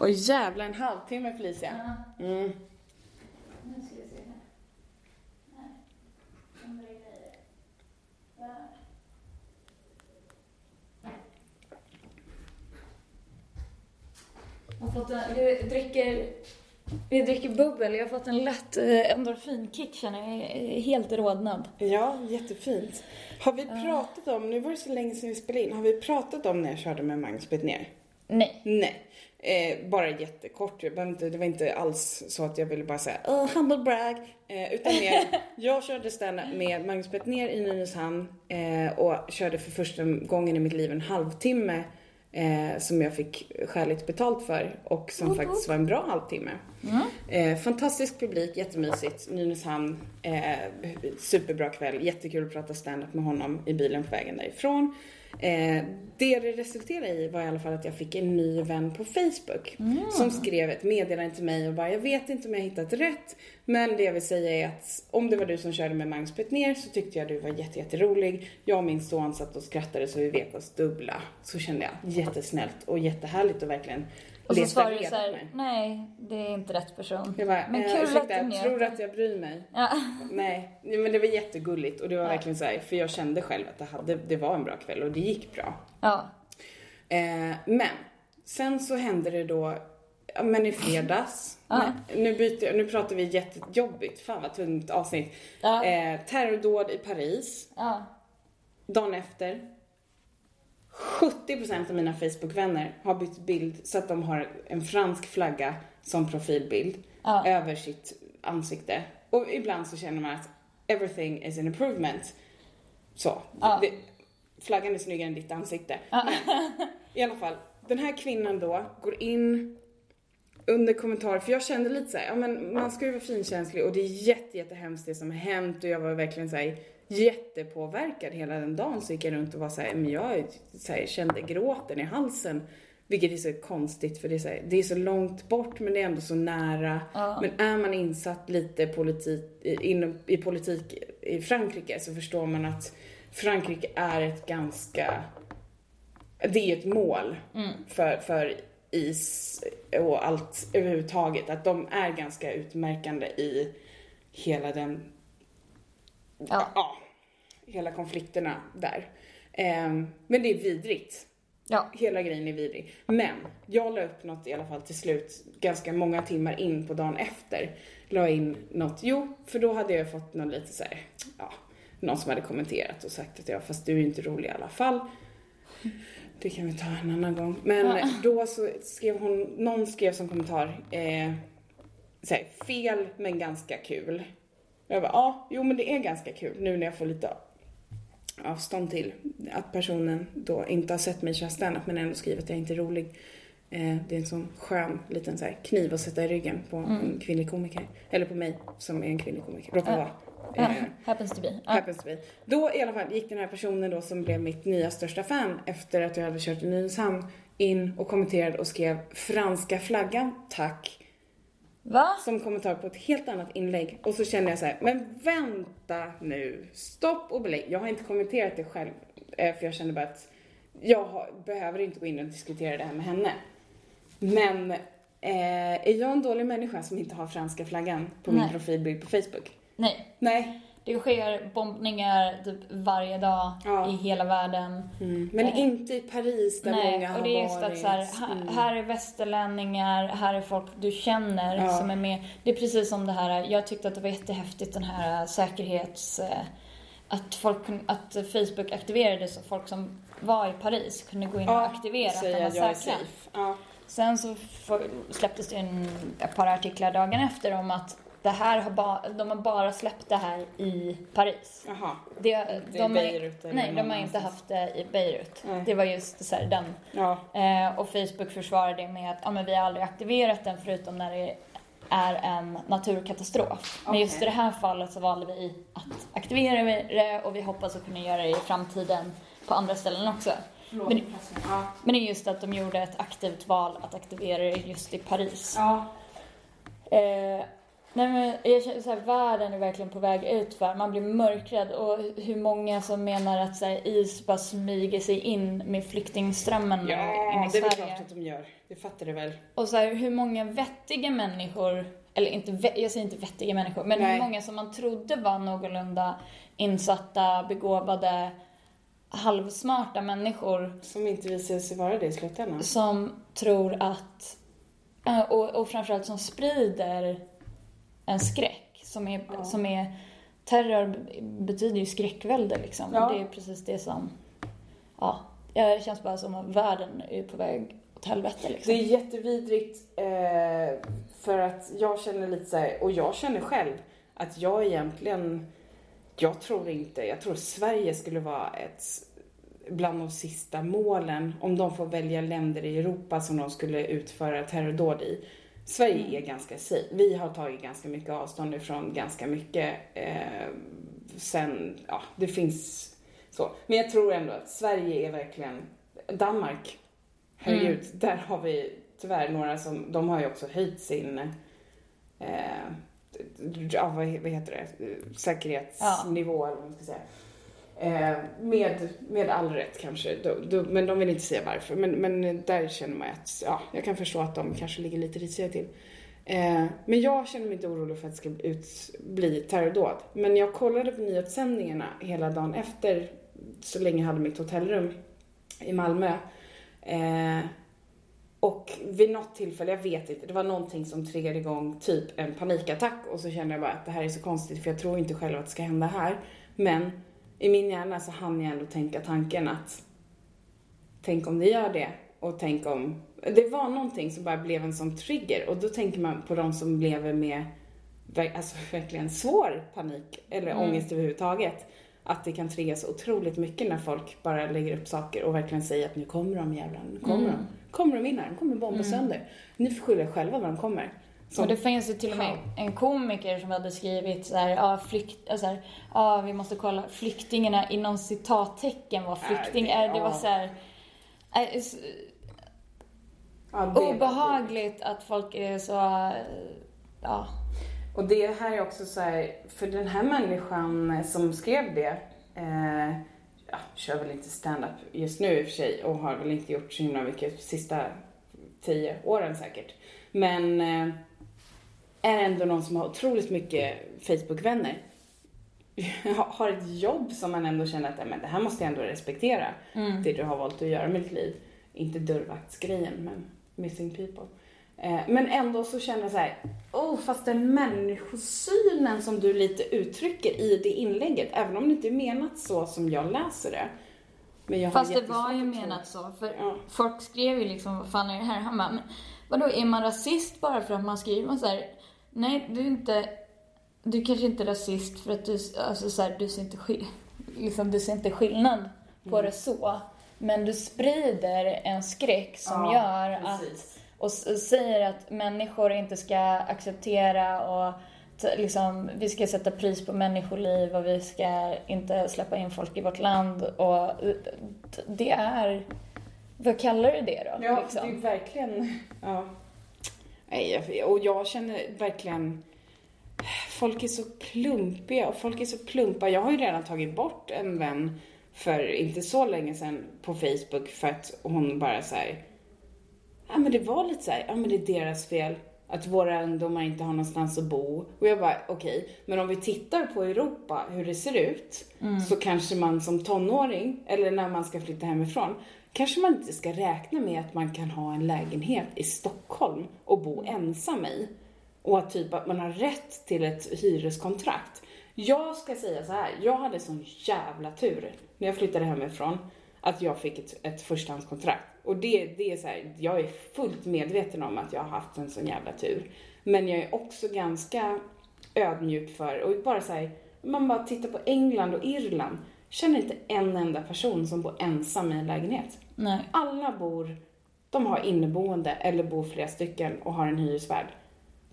Och jävla en halvtimme Felicia. Mm. Nu ska vi se här. Nej. Andra grejer. Där. Jag har fått en, vi dricker, vi dricker bubbel. Jag har fått en lätt eh, endorfinkick känner jag. Är helt rodnad. Ja, jättefint. Har vi pratat om, nu var det så länge sedan vi spelade in, har vi pratat om när jag körde med Magnus Betnér? Nej. Nej. Eh, bara jättekort, jag inte, det var inte alls så att jag ville bara säga oh, humble brag. Eh, utan mer, [LAUGHS] jag körde stand med Magnus Betnér i Nynäshamn eh, och körde för första gången i mitt liv en halvtimme eh, som jag fick skäligt betalt för och som Woop, faktiskt var en bra halvtimme. Mm. Eh, fantastisk publik, jättemysigt. Nynäshamn, eh, superbra kväll. Jättekul att prata stand-up med honom i bilen på vägen därifrån. Eh, det det resulterade i var i alla fall att jag fick en ny vän på Facebook som skrev ett meddelande till mig och bara jag vet inte om jag hittat rätt men det jag vill säga är att om det var du som körde med Magnus Betnér så tyckte jag du var jätte, jätterolig. Jag och min son satt och skrattade så vi vek oss dubbla. Så kände jag jättesnällt och jättesnärligt och verkligen Och så svarar du såhär, nej, det är inte rätt person. Jag bara, Men eh, kul att ursäkta, tror du njöt. att jag bryr mig? Ja. [LAUGHS] Nej, men det var jättegulligt och det var Ja. verkligen så här, för jag kände själv att det, hade, det var en bra kväll och det gick bra. ja. Eh, men sen så hände det då, ja, men i fredags, [CLEARS THROAT] Ja. nej, nu, byter, jag- nu pratar vi jättejobbigt, fan vad tungt avsnitt. Ja. Eh, terrordåd i Paris, ja. dagen efter. 70% av mina Facebook-vänner har bytt bild så att de har en fransk flagga som profilbild Ja. över sitt ansikte. Och ibland så känner man att everything is an improvement. Så. Ja. Det, flaggan är snyggare än ditt ansikte. Ja. Men, I alla fall, den här kvinnan då går in under kommentarer, för jag kände lite så här, ja men man ska ju vara finkänslig och det är jätte, jättehemskt det som har hänt och jag var verkligen så här jättepåverkad hela den dagen så gick jag runt och var så här, men jag så här, kände gråten i halsen. Vilket är så konstigt för det är, så här, det är så långt bort men det är ändå så nära. Ja. Men är man insatt lite politik, i, inom, i politik i Frankrike så förstår man att Frankrike är ett ganska, det är ett mål för, för is och allt överhuvudtaget. Att de är ganska utmärkande i hela den, Ja. ja hela konflikterna där. Ehm, men det är vidrigt. ja. Hela grejen är vidrig. Men jag la upp något i alla fall till slut, ganska många timmar in på dagen efter. La in något, jo, för då hade jag fått någon lite så här, ja, någon som hade kommenterat och sagt att ja, fast du är ju inte rolig i alla fall. Det kan vi ta en annan gång. Men Ja. då så skrev hon, någon skrev som kommentar, eh, så här, fel men ganska kul. Jag bara, ja, jo men det är ganska kul nu när jag får lite avstånd till att personen då inte har sett mig köra standup men ändå skriver att jag inte är rolig. Eh, det är en sån skön liten så här, kniv att sätta i ryggen på en kvinnlig komiker. Eller på mig som är en kvinnlig komiker. Råkar vara. ja. Eh, Happens to be. Ja. Happens to be. Då i alla fall gick den här personen då som blev mitt nya största fan efter att jag hade kört i Nynäshamn in och kommenterade och skrev franska flaggan, tack. Va? Som kommentar på ett helt annat inlägg. Och så kände jag så här, men vänta nu, stopp och belägg. Jag har inte kommenterat det själv, eh, för jag kände bara att jag har, behöver inte gå in och diskutera det här med henne. Men eh, är jag en dålig människa som inte har franska flaggan på min Nej. profilbild på Facebook? Nej. Nej. Det sker bombningar typ varje dag Ja. i hela världen. Mm. Men Nej. inte i Paris där många Nej, har och det är just varit. att så här, ha- Mm. här är västerlänningar, här är folk du känner Ja. som är med. Det är precis som det här, jag tyckte att det var jättehäftigt den här säkerhets... eh, att, folk, att Facebook aktiverades och folk som var i Paris kunde gå in och aktivera att de var säkra. Sen så släpptes det en, ett par artiklar dagen efter om att det här har ba, de har bara släppt det här i Paris. Jaha. Det, de har, Beirut eller nej, de har inte haft det i Beirut. Nej. Det var just så här, den. Ja. Eh, och Facebook försvarade det med att ja, men vi har aldrig aktiverat den förutom när det är en naturkatastrof. Men just i det här fallet så valde vi att aktivera det och vi hoppas att kunna göra det i framtiden på andra ställen också. Förlåt. Men- Ja. Men det är just att de gjorde ett aktivt val att aktivera det just i Paris. ja. Eh, nej men jag känner så här, världen är verkligen på väg ut för Man blir mörkrädd och hur många som menar att så här, is bara smyger sig in med flyktingströmmen in Ja, i det är väl Sverige. klart att de gör. Det fattar du väl? Och så här, hur många vettiga människor, eller inte, jag säger inte vettiga människor, men Nej. hur många som man trodde var någorlunda insatta, begåvade, halvsmarta människor Som inte visar sig vara det i slutändan. som tror att, eh, och, och framförallt som sprider en skräck som är, Ja. som är terror betyder ju skräckvälde liksom. Ja. Det är precis det som, ja, det känns bara som att världen är på väg åt helvete liksom. Det är jättevidrigt eh, för att jag känner lite så här, och jag känner själv att jag egentligen, jag tror inte, jag tror Sverige skulle vara ett bland de sista målen om de får välja länder i Europa som de skulle utföra terrordåd i. Sverige är ganska safe. Vi har tagit ganska mycket avstånd ifrån ganska mycket eh, sen, ja, det finns så. Men jag tror ändå att Sverige är verkligen, Danmark, herregud, där har vi tyvärr några som, de har ju också höjt sin, eh, ja vad, heter det, säkerhetsnivå eller vad man ska säga. Eh, med, med all rätt kanske, då, då, men de vill inte säga varför. Men, men där känner man att, ja, jag kan förstå att de kanske ligger lite risiga till. Eh, men jag känner mig inte orolig för att det ska ut, bli terrordåd. Men jag kollade på nyhetssändningarna hela dagen efter, så länge jag hade mitt hotellrum i Malmö. Eh, och vid något tillfälle, jag vet inte, det var någonting som triggade igång typ en panikattack och så kände jag bara att det här är så konstigt för jag tror inte själv att det ska hända här. Men i min hjärna så hann jag ändå tänka tanken att tänk om det gör det och tänk om... Det var någonting som bara blev en sån trigger och då tänker man på de som lever med alltså verkligen svår panik eller Mm. ångest överhuvudtaget. Att det kan trigga så otroligt mycket när folk bara lägger upp saker och verkligen säger att nu kommer de jävlar, nu kommer Mm. de. Kommer de in här, de kommer bomba sönder. Ni får skylla er själva när de kommer. Som- Och det finns ju till och med en komiker som hade skrivit så här, ja, flykt, äh, så här, ja vi måste kolla, flyktingarna inom citattecken var flykting, Nej, det- äh, det var så här, äh, ja, det obehagligt att folk är så, äh, ja. Och det här är också så här, för den här människan som skrev det, eh, ja, kör väl inte stand-up just nu i och för sig och har väl inte gjort så himla mycket sista tio åren säkert. Men eh, är ändå någon som har otroligt mycket Facebook-vänner. [LAUGHS] har ett jobb som man ändå känner att "Nej, men det här måste jag ändå respektera. Det du har valt att göra med ditt liv. Inte dörrvaktsgrejen, men missing people. Eh, Men ändå så känner jag så här, oh, fast den människosynen som du lite uttrycker i det inlägget, även om det inte är menat så som jag läser det. Men jag har Fast det var ju menat så, för Ja. folk skrev ju liksom, vad fan är det här? Han bara, men vadå, är man rasist bara för att man skriver man så här, nej du är inte, du kanske inte är rasist för att du, alltså så här, du ser inte skill, liksom, du ser inte skillnad på Mm. det så. Men du sprider en skräck som Ja, gör att, precis. och s- säger att människor inte ska acceptera och liksom, vi ska sätta pris på människoliv och vi ska inte släppa in folk i vårt land och eh, det är, vad kallar du det då? Ja, liksom? det är verkligen... Ja. Nej, och jag känner verkligen... Folk är så klumpiga och folk är så plumpa. Jag har ju redan tagit bort en vän för inte så länge sedan på Facebook för att hon bara så här. Ja men det var lite så här, ja men det är deras fel att våra ungdomar inte har någonstans att bo. Och jag bara, okej, men om vi tittar på Europa, hur det ser ut, så kanske man som tonåring, eller när man ska flytta hemifrån, kanske man inte ska räkna med att man kan ha en lägenhet i Stockholm och bo ensam i. Och att typ att man har rätt till ett hyreskontrakt. Jag ska säga så här, jag hade sån jävla tur när jag flyttade hemifrån att jag fick ett, ett förstahandskontrakt. Och det, det är så här, jag är fullt medveten om att jag har haft en sån jävla tur. Men jag är också ganska ödmjuk för, och bara så här, man bara tittar på England och Irland. Känner inte en enda person som bor ensam i en lägenhet. Nej. Alla bor, de har inneboende eller bor flera stycken och har en hyresvärd.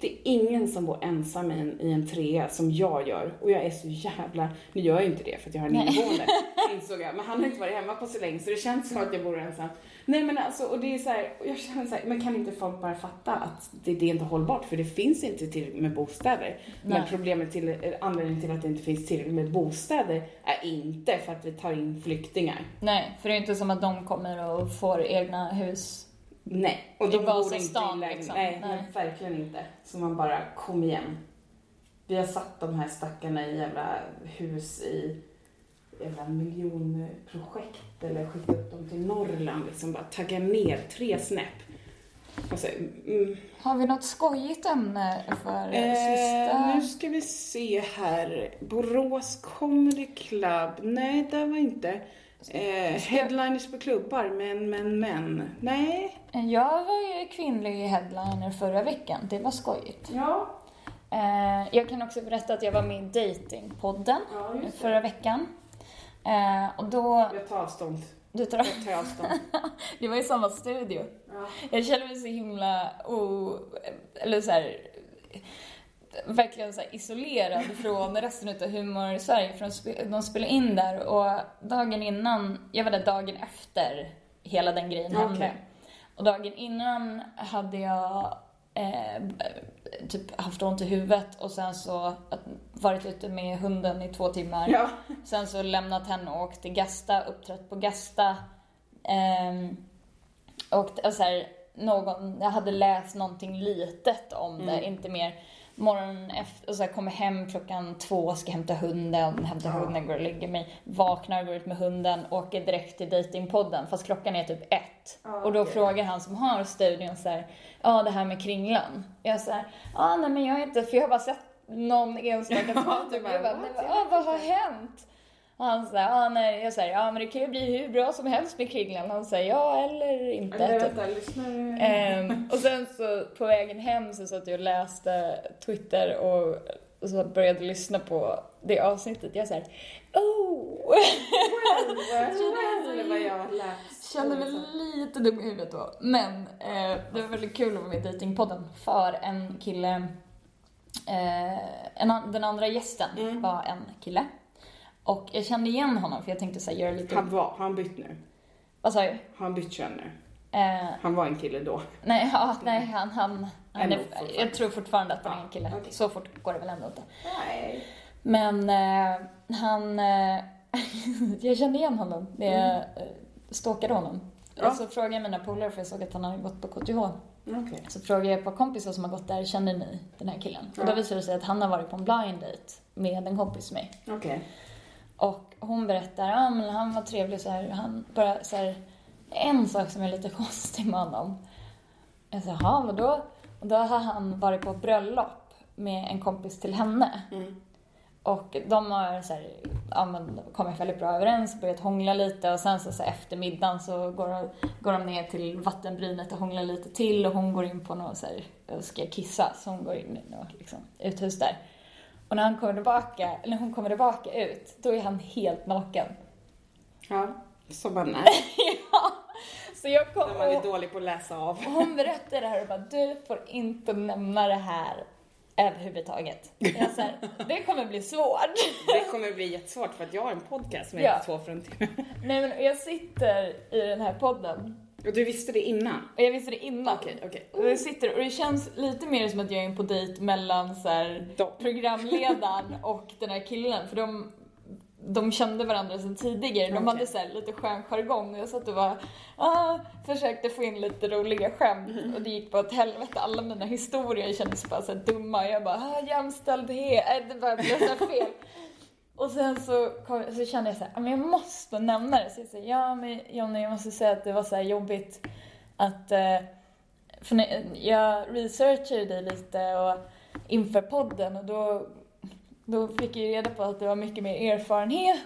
Det är ingen som bor ensam i en, i en trea som jag gör. Och jag är så jävla... Nu gör jag ju inte det för att jag har en inneboende, [LAUGHS] insåg jag. Men han har inte varit hemma på så länge så det känns som att jag bor ensam. Nej men alltså, och det är så här, jag känner så här, men kan inte folk bara fatta att det, det är inte hållbart? För det finns inte tillräckligt med bostäder. Men Nej. problemet till, anledningen till att det inte finns tillräckligt med bostäder är inte för att vi tar in flyktingar. Nej, för det är inte som att de kommer och får egna hus. Nej, och I de bor inte i Vasastan, lägenhet. liksom. Nej, Nej. verkligen inte. Så man bara, kom igen. Vi har satt de här stackarna i jävla hus i jävla miljonprojekt eller skickat upp dem till Norrland liksom. Bara tagga ner tre snäpp. Och så, mm, Har vi något skojigt ämne för eh, sista? nu ska vi se här. Borås Comedy Club. Nej, det var inte. Eh, headliners på klubbar, men, men, men. Nej. Jag var ju kvinnlig headliner förra veckan. Det var skojigt. Ja. Eh, jag kan också berätta att jag var med i Datingpodden Ja, förra veckan. Eh, och då... Jag tar avstånd. Du tar, Jag tar avstånd. [LAUGHS] det var i samma studio. Ja. Jag känner mig så himla o... Eller så här, verkligen så isolerad från resten av Humor Sverige. För de, spe, de spelade in där och dagen innan, jag var där dagen efter hela den grejen hände. Och dagen innan hade jag eh, typ haft ont i huvudet och sen så varit ute med hunden i två timmar. Ja. Sen så lämnat henne och åkt till Gasta, uppträtt på Gasta. Ehm, och t- så här, någon, jag hade läst någonting litet om det, Mm. inte mer. Morgon efter, och så här, kommer hem klockan två, ska hämta hunden, hämtar Ja. hunden, går och lägger mig. Vaknar, går ut med hunden, åker direkt till datingpodden fast klockan är typ ett. Ja, och då frågar han som har studion så här, ja det här med kringlan. Jag säger, ja nej men jag är inte, för jag har bara sett någon enstaka [LAUGHS] Ja, du Jag bara, bara, "What? nej, men, Jag ja, vet vad har inte." hänt? Och han säger, ja nej, jag säger, ja men det kan ju bli hur bra som helst med kringlan. Han säger, ja eller inte. Eller typ. vänta, lyssna. Ehm, [LAUGHS] och sen så på vägen hem så satt jag och läste Twitter och, och så började jag lyssna på det avsnittet. Jag såhär, oh! Eller vad jag har läst. Kände mig lite dum i huvudet då. Men eh, det var väldigt kul att vara med i Datingpodden för en kille, eh, en, den andra gästen Mm. var en kille. Och jag kände igen honom för jag tänkte såhär, göra lite... Han var, har han bytt nu? Vad sa du? Har han bytt kön nu? Eh, Han var en kille då. nej, ja, nej, han, han, han är, jag tror fortfarande att han är Ja, en kille. okej. Så fort går det väl ändå inte. Nej. Men eh, han... Eh, [LAUGHS] jag kände igen honom när jag eh, stalkade honom. Mm. Ja. Och så frågade jag mina polare, för jag såg att han hade gått på KTH. Okej. Så frågade jag ett par kompisar som har gått där, känner ni den här killen? Och då Ja. visade det sig att han har varit på en blind date med en kompis till mig. Okej. Och hon berättar, ja men han var trevlig så här, han bara så här, en sak som är lite [LAUGHS] konstig med honom. Jag sa, jaha vadå? Och då har han varit på bröllop med en kompis till henne. Mm. Och de har så här, ja, men, kommit väldigt bra överens, börjat hångla lite och sen så, så här, efter middagen så går de, går de ner till vattenbrynet och hånglar lite till och hon går in på något så här, och ska kissa så hon går in i något liksom, uthus där. Och när han kommer tillbaka, eller hon kommer tillbaka ut, då är han helt naken. Ja, som man är. ja, så jag kom När man är dålig på att läsa av. hon berättade det här och bara, du får inte nämna det här överhuvudtaget. Jag så här, det kommer bli svårt. Det kommer bli jättesvårt för att jag har en podcast som Ja. Två fruntimmer. Nej men jag sitter i den här podden Och du visste det innan? jag visste det innan. Okej, okej. Och jag sitter och det känns lite mer som att jag är på dejt mellan så här, programledaren [LAUGHS] och den här killen för de de kände varandra sedan tidigare. De Okej. hade så lite skön jargong och jag satt och bara, ah, försökte få in lite roliga skämt Mm. och det gick bara åt helvete. Alla mina historier kändes bara så dumma. Jag bara, ah, jämställdhet, äh, det bara blev så fel. [LAUGHS] Och sen så, kom, så kände jag så här, "Ah, men jag måste nämna det. Så jag sa, ja men Jonny, jag måste säga att det var så jobbigt att, eh, för när, jag researchade dig lite och inför podden och då då fick jag reda på att du har mycket mer erfarenhet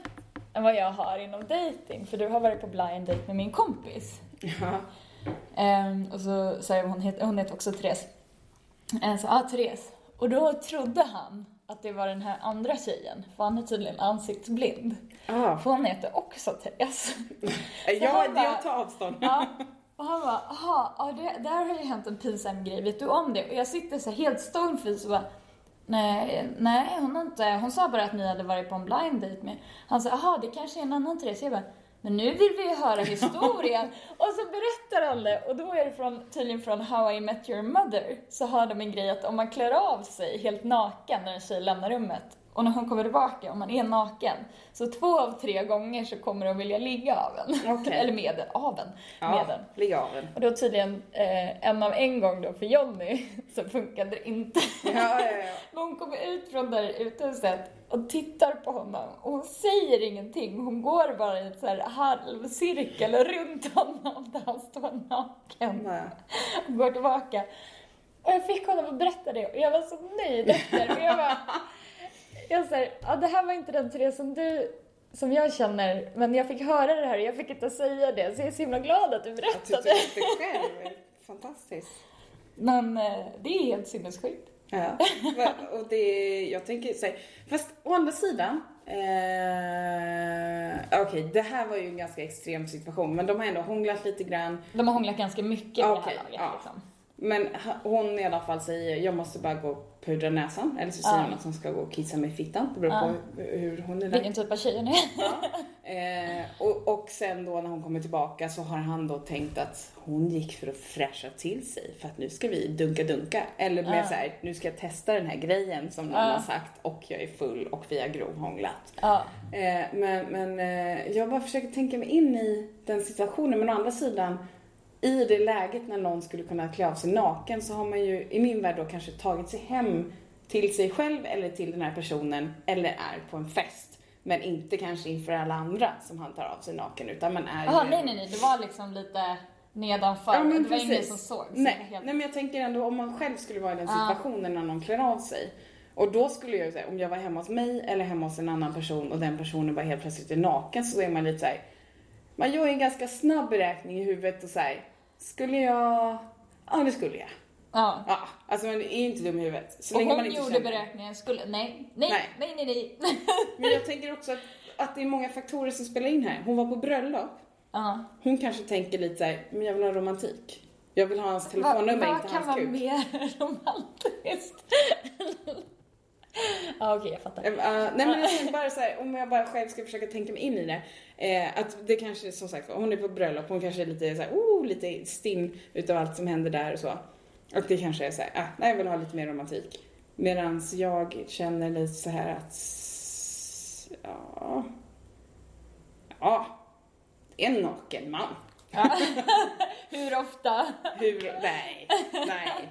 än vad jag har inom dating. För du har varit på blind date med min kompis. Ja. Ehm, och så jag, hon hon heter också Therese. Ehm, så, ah, Therese. Och då trodde han att det var den här andra tjejen, för han är tydligen ansiktsblind. Ah. För hon heter också Therese. [LAUGHS] Ja, bara- jag tar avstånd. Ja. Och han bara, jaha, ja, det, där har ju hänt en pinsam grej, vet du om det? Och jag sitter så här helt stoneface och bara, nej, nej hon har inte, hon sa bara att ni hade varit på en blind date med, han sa, jaha det kanske är en annan Therese. Jag bara, men nu vill vi ju höra historien. [LAUGHS] och så berättar det och då är det från, tydligen från How I Met Your Mother, så har de en grej att om man klär av sig helt naken när en tjej lämnar rummet och när hon kommer tillbaka, om man är naken, så två av tre gånger så kommer de vilja ligga av en. Okej. [LAUGHS] Eller med den, av en. Med den. lägg av den. Och då tydligen eh, en av en gång då för Jonny [LAUGHS] så funkade det inte. Ja, ja, ja. [LAUGHS] Men hon kommer ut från där utehuset och tittar på honom och hon säger ingenting. Hon går bara i så här halvcirkel runt honom där han står naken Bara, och går tillbaka. Och jag fick honom att berätta det och jag var så nöjd efter. Och jag bara, jag säger, ja det här var inte den Therese som du som jag känner, men jag fick höra det här och jag fick inte säga det, så jag är så himla glad att du berättade. tyckte det själv. Fantastiskt. Men eh, det är helt sinnessjukt. Ja, och det, jag tänker så här, fast å andra sidan, eh, okej det här var ju en ganska extrem situation men de har ändå hånglat lite grann. De har hånglat ganska mycket på det Okej, här laget ja. liksom. Men hon i alla fall säger, jag måste bara gå och pudra näsan. Eller så säger hon att hon ska gå och kissa mig i fittan. Det beror på hur, hon är. Vilken typ av tjej hon är. [LAUGHS] Eh, och, och sen då när hon kommer tillbaka så har han då tänkt att hon gick för att fräscha till sig för att nu ska vi dunka-dunka. Eller med Ja. så här, nu ska jag testa den här grejen som någon Ja. har sagt och jag är full och vi har grovhånglat. Ja. Eh, men men eh, jag bara försöker tänka mig in i den situationen. Men å andra sidan, i det läget när någon skulle kunna klä av sig naken så har man ju i min värld då kanske tagit sig hem till sig själv eller till den här personen eller är på en fest. Men inte kanske inför alla andra som han tar av sig naken utan man är Jaha, ju- nej nej nej, det var liksom lite nedanför. Ja, men det var ingen precis. som såg. Så Nej, helt... nej men jag tänker ändå om man själv skulle vara i den situationen när någon klär av sig. Och då skulle jag säga, om jag var hemma hos mig eller hemma hos en annan person och den personen bara helt plötsligt är naken så är man lite så här. Man gör en ganska snabb beräkning i huvudet och här. Skulle jag? Ja det skulle jag. Ja. Ja, alltså man är inte dum i huvudet. Så Och länge hon man inte gjorde känner. beräkningen, skulle, nej, nej, Nej. nej, nej, nej. [LAUGHS] Men jag tänker också att, att det är många faktorer som spelar in här. Hon var på bröllop. Ja. Hon kanske tänker lite så här, men jag vill ha romantik. Jag vill ha hans Vad telefonnummer, vad inte kan hans vara kuk. mer [LAUGHS] romantiskt? [LAUGHS] ja, okej, jag fattar. Uh, nej men tänker [LAUGHS] bara så här, om jag bara själv ska försöka tänka mig in i det. Eh, att det kanske, som sagt hon är på bröllop, hon kanske är lite så här, oh, lite stinn utav allt som händer där och så. Och det kanske är så här, ah, nej jag vill ha lite mer romantik. Medans jag känner lite så här att, ja, ja, en naken man. [LAUGHS] Hur ofta? Hur, nej, nej.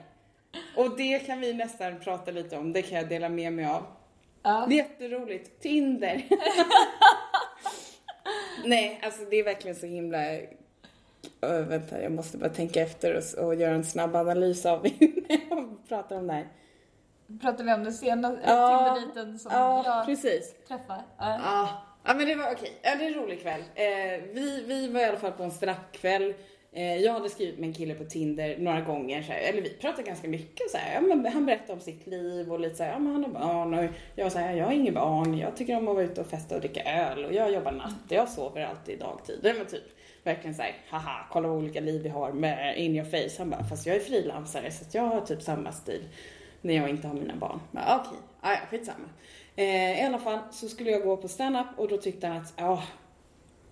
Och det kan vi nästan prata lite om, det kan jag dela med mig av. Ja. Det är jätteroligt. Tinder. [LAUGHS] Nej, alltså det är verkligen så himla... Ö, vänta, jag måste bara tänka efter och, och göra en snabb analys av [LAUGHS] när jag pratar om det här. Pratar vi om den senaste Ja, Tinder-dejten som Ja, jag precis. träffade? Ja. Ja. ja, men det var okej. Ja, det är en rolig kväll. Eh, vi, vi var i alla fall på en straffkväll. Eh, jag hade skrivit med en kille på Tinder några gånger, så här, eller vi pratade ganska mycket. Så här, ja, men han berättade om sitt liv och lite så här, ja men han har barn och jag var så här, jag har inget barn, jag tycker om att vara ute och festa och dricka öl och jag jobbar natt och jag sover alltid dagtid. Men typ verkligen så här, haha, kolla vad olika liv vi har med in your face. Han bara, fast jag är frilansare så att jag har typ samma stil när jag inte har mina barn. Okej, okay. ja, skitsamma. Eh, I alla fall så skulle jag gå på stand-up och då tyckte han att ja,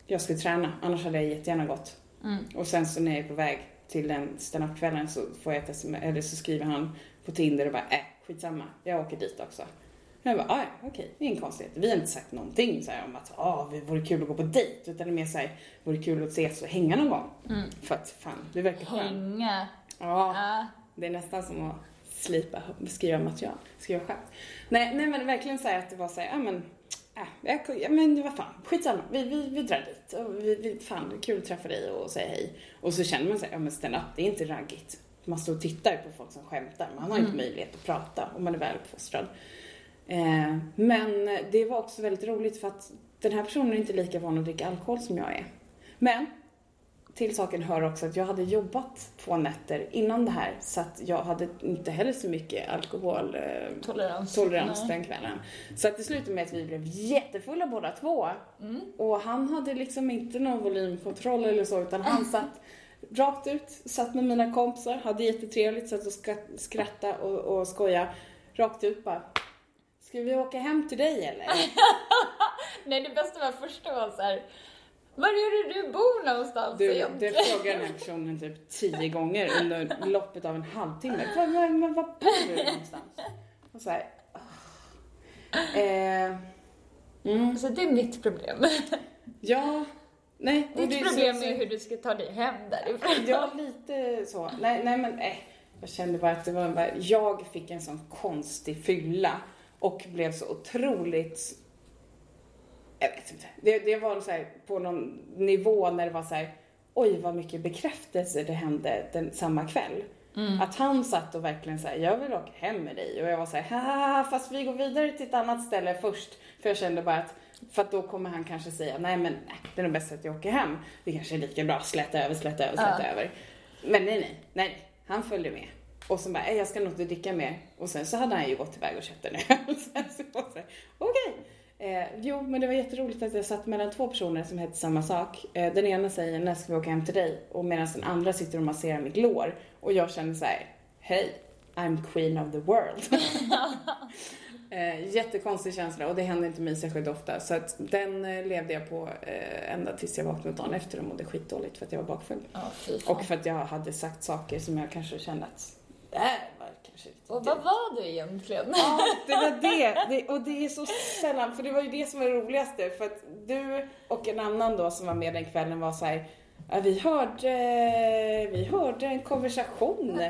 jag skulle träna, annars hade jag jättegärna gått. Mm. Och sen så när jag är på väg till den stand-up-kvällen så får jag ett sms, eller så skriver han på Tinder och bara äh, skitsamma, jag åker dit också. Jag bara, ah, ja, okej, det är ingen konstighet. Vi har inte sagt någonting så här, om att ah, det vore kul att gå på dejt, utan det är mer så här, vore kul att ses och hänga någon gång. Mm. För att fan, det verkar skönt. Hänga. Ja. Ja. Det är nästan som att slipa, skriva material, skriva skämt. Nej, nej men verkligen så här att det var så här, ja men, äh, jag, men vad fan, skitsamma, vi, vi, vi drar dit. Och vi, vi, fan, kul att träffa dig och säga hej. Och så känner man sig, ja men stand up, det är inte raggigt. Man står och tittar på folk som skämtar, man har inte Mm. möjlighet att prata om man är väl uppfostrad. Eh, men det var också väldigt roligt för att den här personen är inte lika van att dricka alkohol som jag är. Men till saken hör också att jag hade jobbat två nätter innan det här så att jag hade inte heller så mycket alkoholtolerans eh, tolerans den kvällen. Så att det slutade med att vi blev jättefulla båda två. Mm. Och han hade liksom inte någon volymkontroll eller så utan han [LAUGHS] satt rakt ut, satt med mina kompisar, hade jättetrevligt, satt och skrattade och, och skoja rakt ut bara. Ska vi åka hem till dig eller? [LAUGHS] Nej, det bästa var första var så här, var är det du bor någonstans du, Det frågar den här personen typ tio gånger under loppet av en halvtimme. Var, var, var, var bor du någonstans? Och så här, oh. eh, mm. Så det är mitt problem. Ja, nej. Ditt problem så, är hur du ska ta dig hem därifrån. Ja, lite så. Nej, nej men eh, jag kände bara att det var jag fick en sån konstig fylla och blev så otroligt jag vet inte. Det, det var så här, på någon nivå när det var så här, oj vad mycket bekräftelse det hände den, samma kväll. Mm. Att han satt och verkligen såhär, jag vill åka hem med dig. Och jag var såhär, haha, fast vi går vidare till ett annat ställe först. För jag kände bara att, för att då kommer han kanske säga, nej men nej, det är nog bäst att jag åker hem. Det kanske är lika bra, släta över, släta över, släta ja. över. Men nej, nej, nej, han följde med. Och så bara, jag ska nog inte dricka mer. Och sen så hade han ju gått iväg och köpt en öl. [LAUGHS] så jag okej. Okay. Eh, jo, men det var jätteroligt att jag satt mellan två personer som hette samma sak. Eh, den ena säger när ska vi åka hem till dig? Och medan den andra sitter och masserar mitt lår. Och jag känner så här, hej, I'm queen of the world. [LAUGHS] eh, jättekonstig känsla och det händer inte mig särskilt ofta. Så att den eh, levde jag på eh, ända tills jag vaknade dagen efter och mådde skitdåligt för att jag var bakfull. Oh, och för att jag hade sagt saker som jag kanske kände att, äh, kanske Och vad var du egentligen? Ja, [LAUGHS] det var det. det. Och det är så sällan, för det var ju det som var det roligaste. För att du och en annan då som var med den kvällen var så här, Ja, vi hörde, vi hörde en konversation.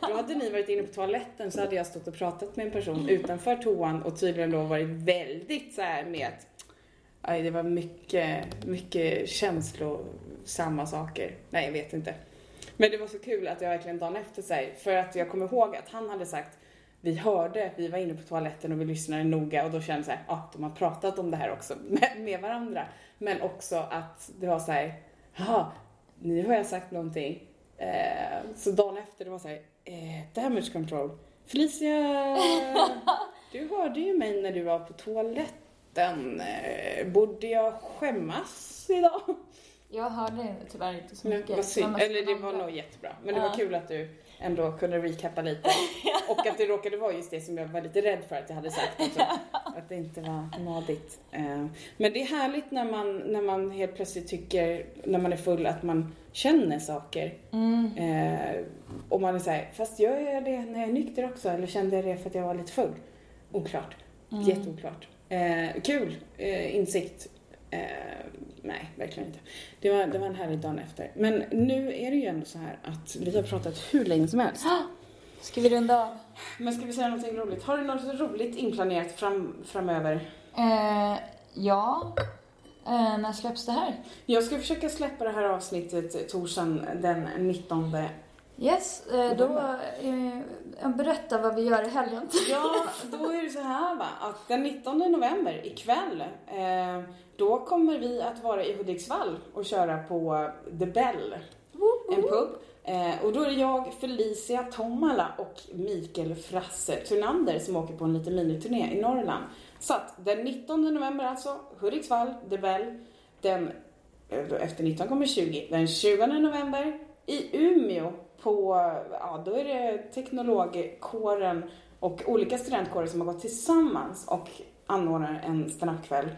Då hade ni varit inne på toaletten så hade jag stått och pratat med en person utanför toan och tydligen då varit väldigt så här med att aj, det var mycket, mycket känslosamma saker. Nej, jag vet inte. Men det var så kul att jag verkligen dagen efter sig, för att jag kommer ihåg att han hade sagt vi hörde, vi var inne på toaletten och vi lyssnade noga och då kände jag såhär, ja ah, de har pratat om det här också [LAUGHS] med, med varandra. Men också att det var såhär, jaha, nu har jag sagt någonting. Eh, så dagen efter det var såhär, eh, damage control. Felicia, [LAUGHS] du hörde ju mig när du var på toaletten. Eh, borde jag skämmas idag? Jag hörde tyvärr inte så mycket. Vad synd. Eller det var nog jättebra. Men det ja. var kul att du ändå kunde recappa lite. [LAUGHS] Och att det råkade vara just det som jag var lite rädd för att jag hade sagt. Också. Att det inte var madigt. Eh, men det är härligt när man, när man helt plötsligt tycker, när man är full, att man känner saker. Mm. Eh, och man är såhär, fast gör jag det när jag är nykter också? Eller kände jag det för att jag var lite full? Oklart. Mm. Jätteoklart. Eh, kul insikt. Nej, verkligen inte. Det var, det var en härlig dag efter. Men nu är det ju ändå så här att vi har pratat hur länge som helst. [GASPS] Ska vi runda av? Men ska vi säga någonting roligt? Har du något roligt inplanerat fram, framöver? Eh, ja. Eh, när släpps det här? Jag ska försöka släppa det här avsnittet torsdagen den 19 Yes, eh, då eh, berätta vad vi gör i helgen. [LAUGHS] Ja, då är det så här va, att den 19 november ikväll eh, då kommer vi att vara i Hudiksvall och köra på The Bell, en pub. Eh, och då är det jag, Felicia Tomala och Mikael Frasse Thunander som åker på en liten miniturné i Norrland. Så att den 19 november alltså, Hudiksvall, The Bell. Den, eh, efter 19 kommer 20. Den 20 november i Umeå på, ja då är det teknologkåren och olika studentkårer som har gått tillsammans och anordnar en standupkväll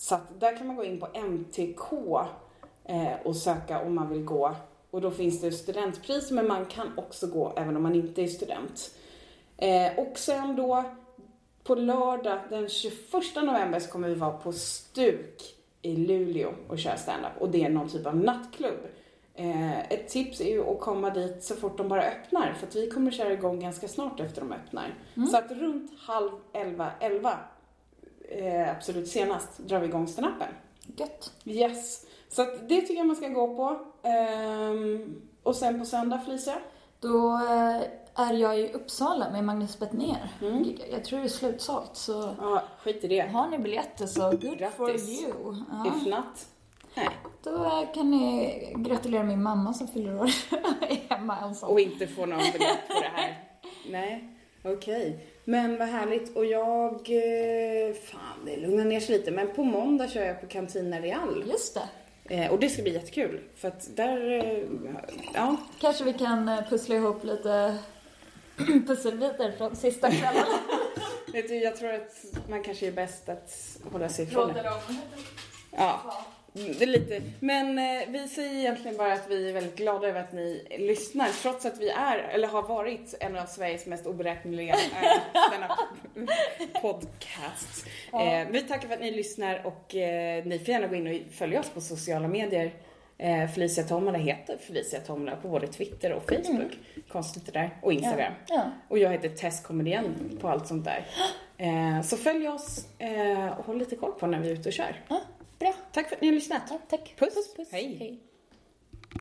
så att där kan man gå in på MTK eh, och söka om man vill gå. Och då finns det studentpris, men man kan också gå även om man inte är student. Eh, och sen då på lördag den 21 november så kommer vi vara på Stuk i Luleå och köra standup. Och det är någon typ av nattklubb. Eh, ett tips är ju att komma dit så fort de bara öppnar, för att vi kommer köra igång ganska snart efter de öppnar. Mm. Så att runt halv elva, elva eh, absolut senast drar vi igång standupen. Gött. Yes. Så att det tycker jag man ska gå på. Um, och sen på söndag, Felicia? Då är jag i Uppsala med Magnus Bettner. Mm. Jag tror det är slutsålt, så Ja, skit i det. har ni biljetter så good for Grattis. you. Ja. If not. Nej. Då kan ni gratulera min mamma som fyller år [LAUGHS] hemma ensam. Och inte få någon biljett på det här. Nej, okej. Men vad härligt. Och jag... eh, Fan, det lugnar ner sig lite. Men på måndag kör jag på Cantina Real. Just det. Eh, och det ska bli jättekul. För att där... eh, Ja, Kanske vi kan pussla ihop lite [CLEARS THROAT] pusselbitar från sista kvällen. [LAUGHS] vet du, jag tror att man kanske är bäst att hålla sig ifrån det. Ja, det är lite. Men eh, vi säger egentligen bara att vi är väldigt glada över att ni lyssnar. Trots att vi är, eller har varit, en av Sveriges mest oberäkneliga eh, [LAUGHS] podcasts. Eh, vi tackar för att ni lyssnar och eh, ni får gärna gå in och följa oss på sociala medier. Eh, Felicia Tomala heter Felicia Tomala på både Twitter och Facebook. Konstigt det där. Och Instagram. Ja. Och jag heter Tess Komedian på allt sånt där. [GASPS] Eh, så följ oss och håll lite koll på när vi är ute och kör. Bra. Tack för att ni har lyssnat. Ja, tack. Puss. puss. Hej. Hej.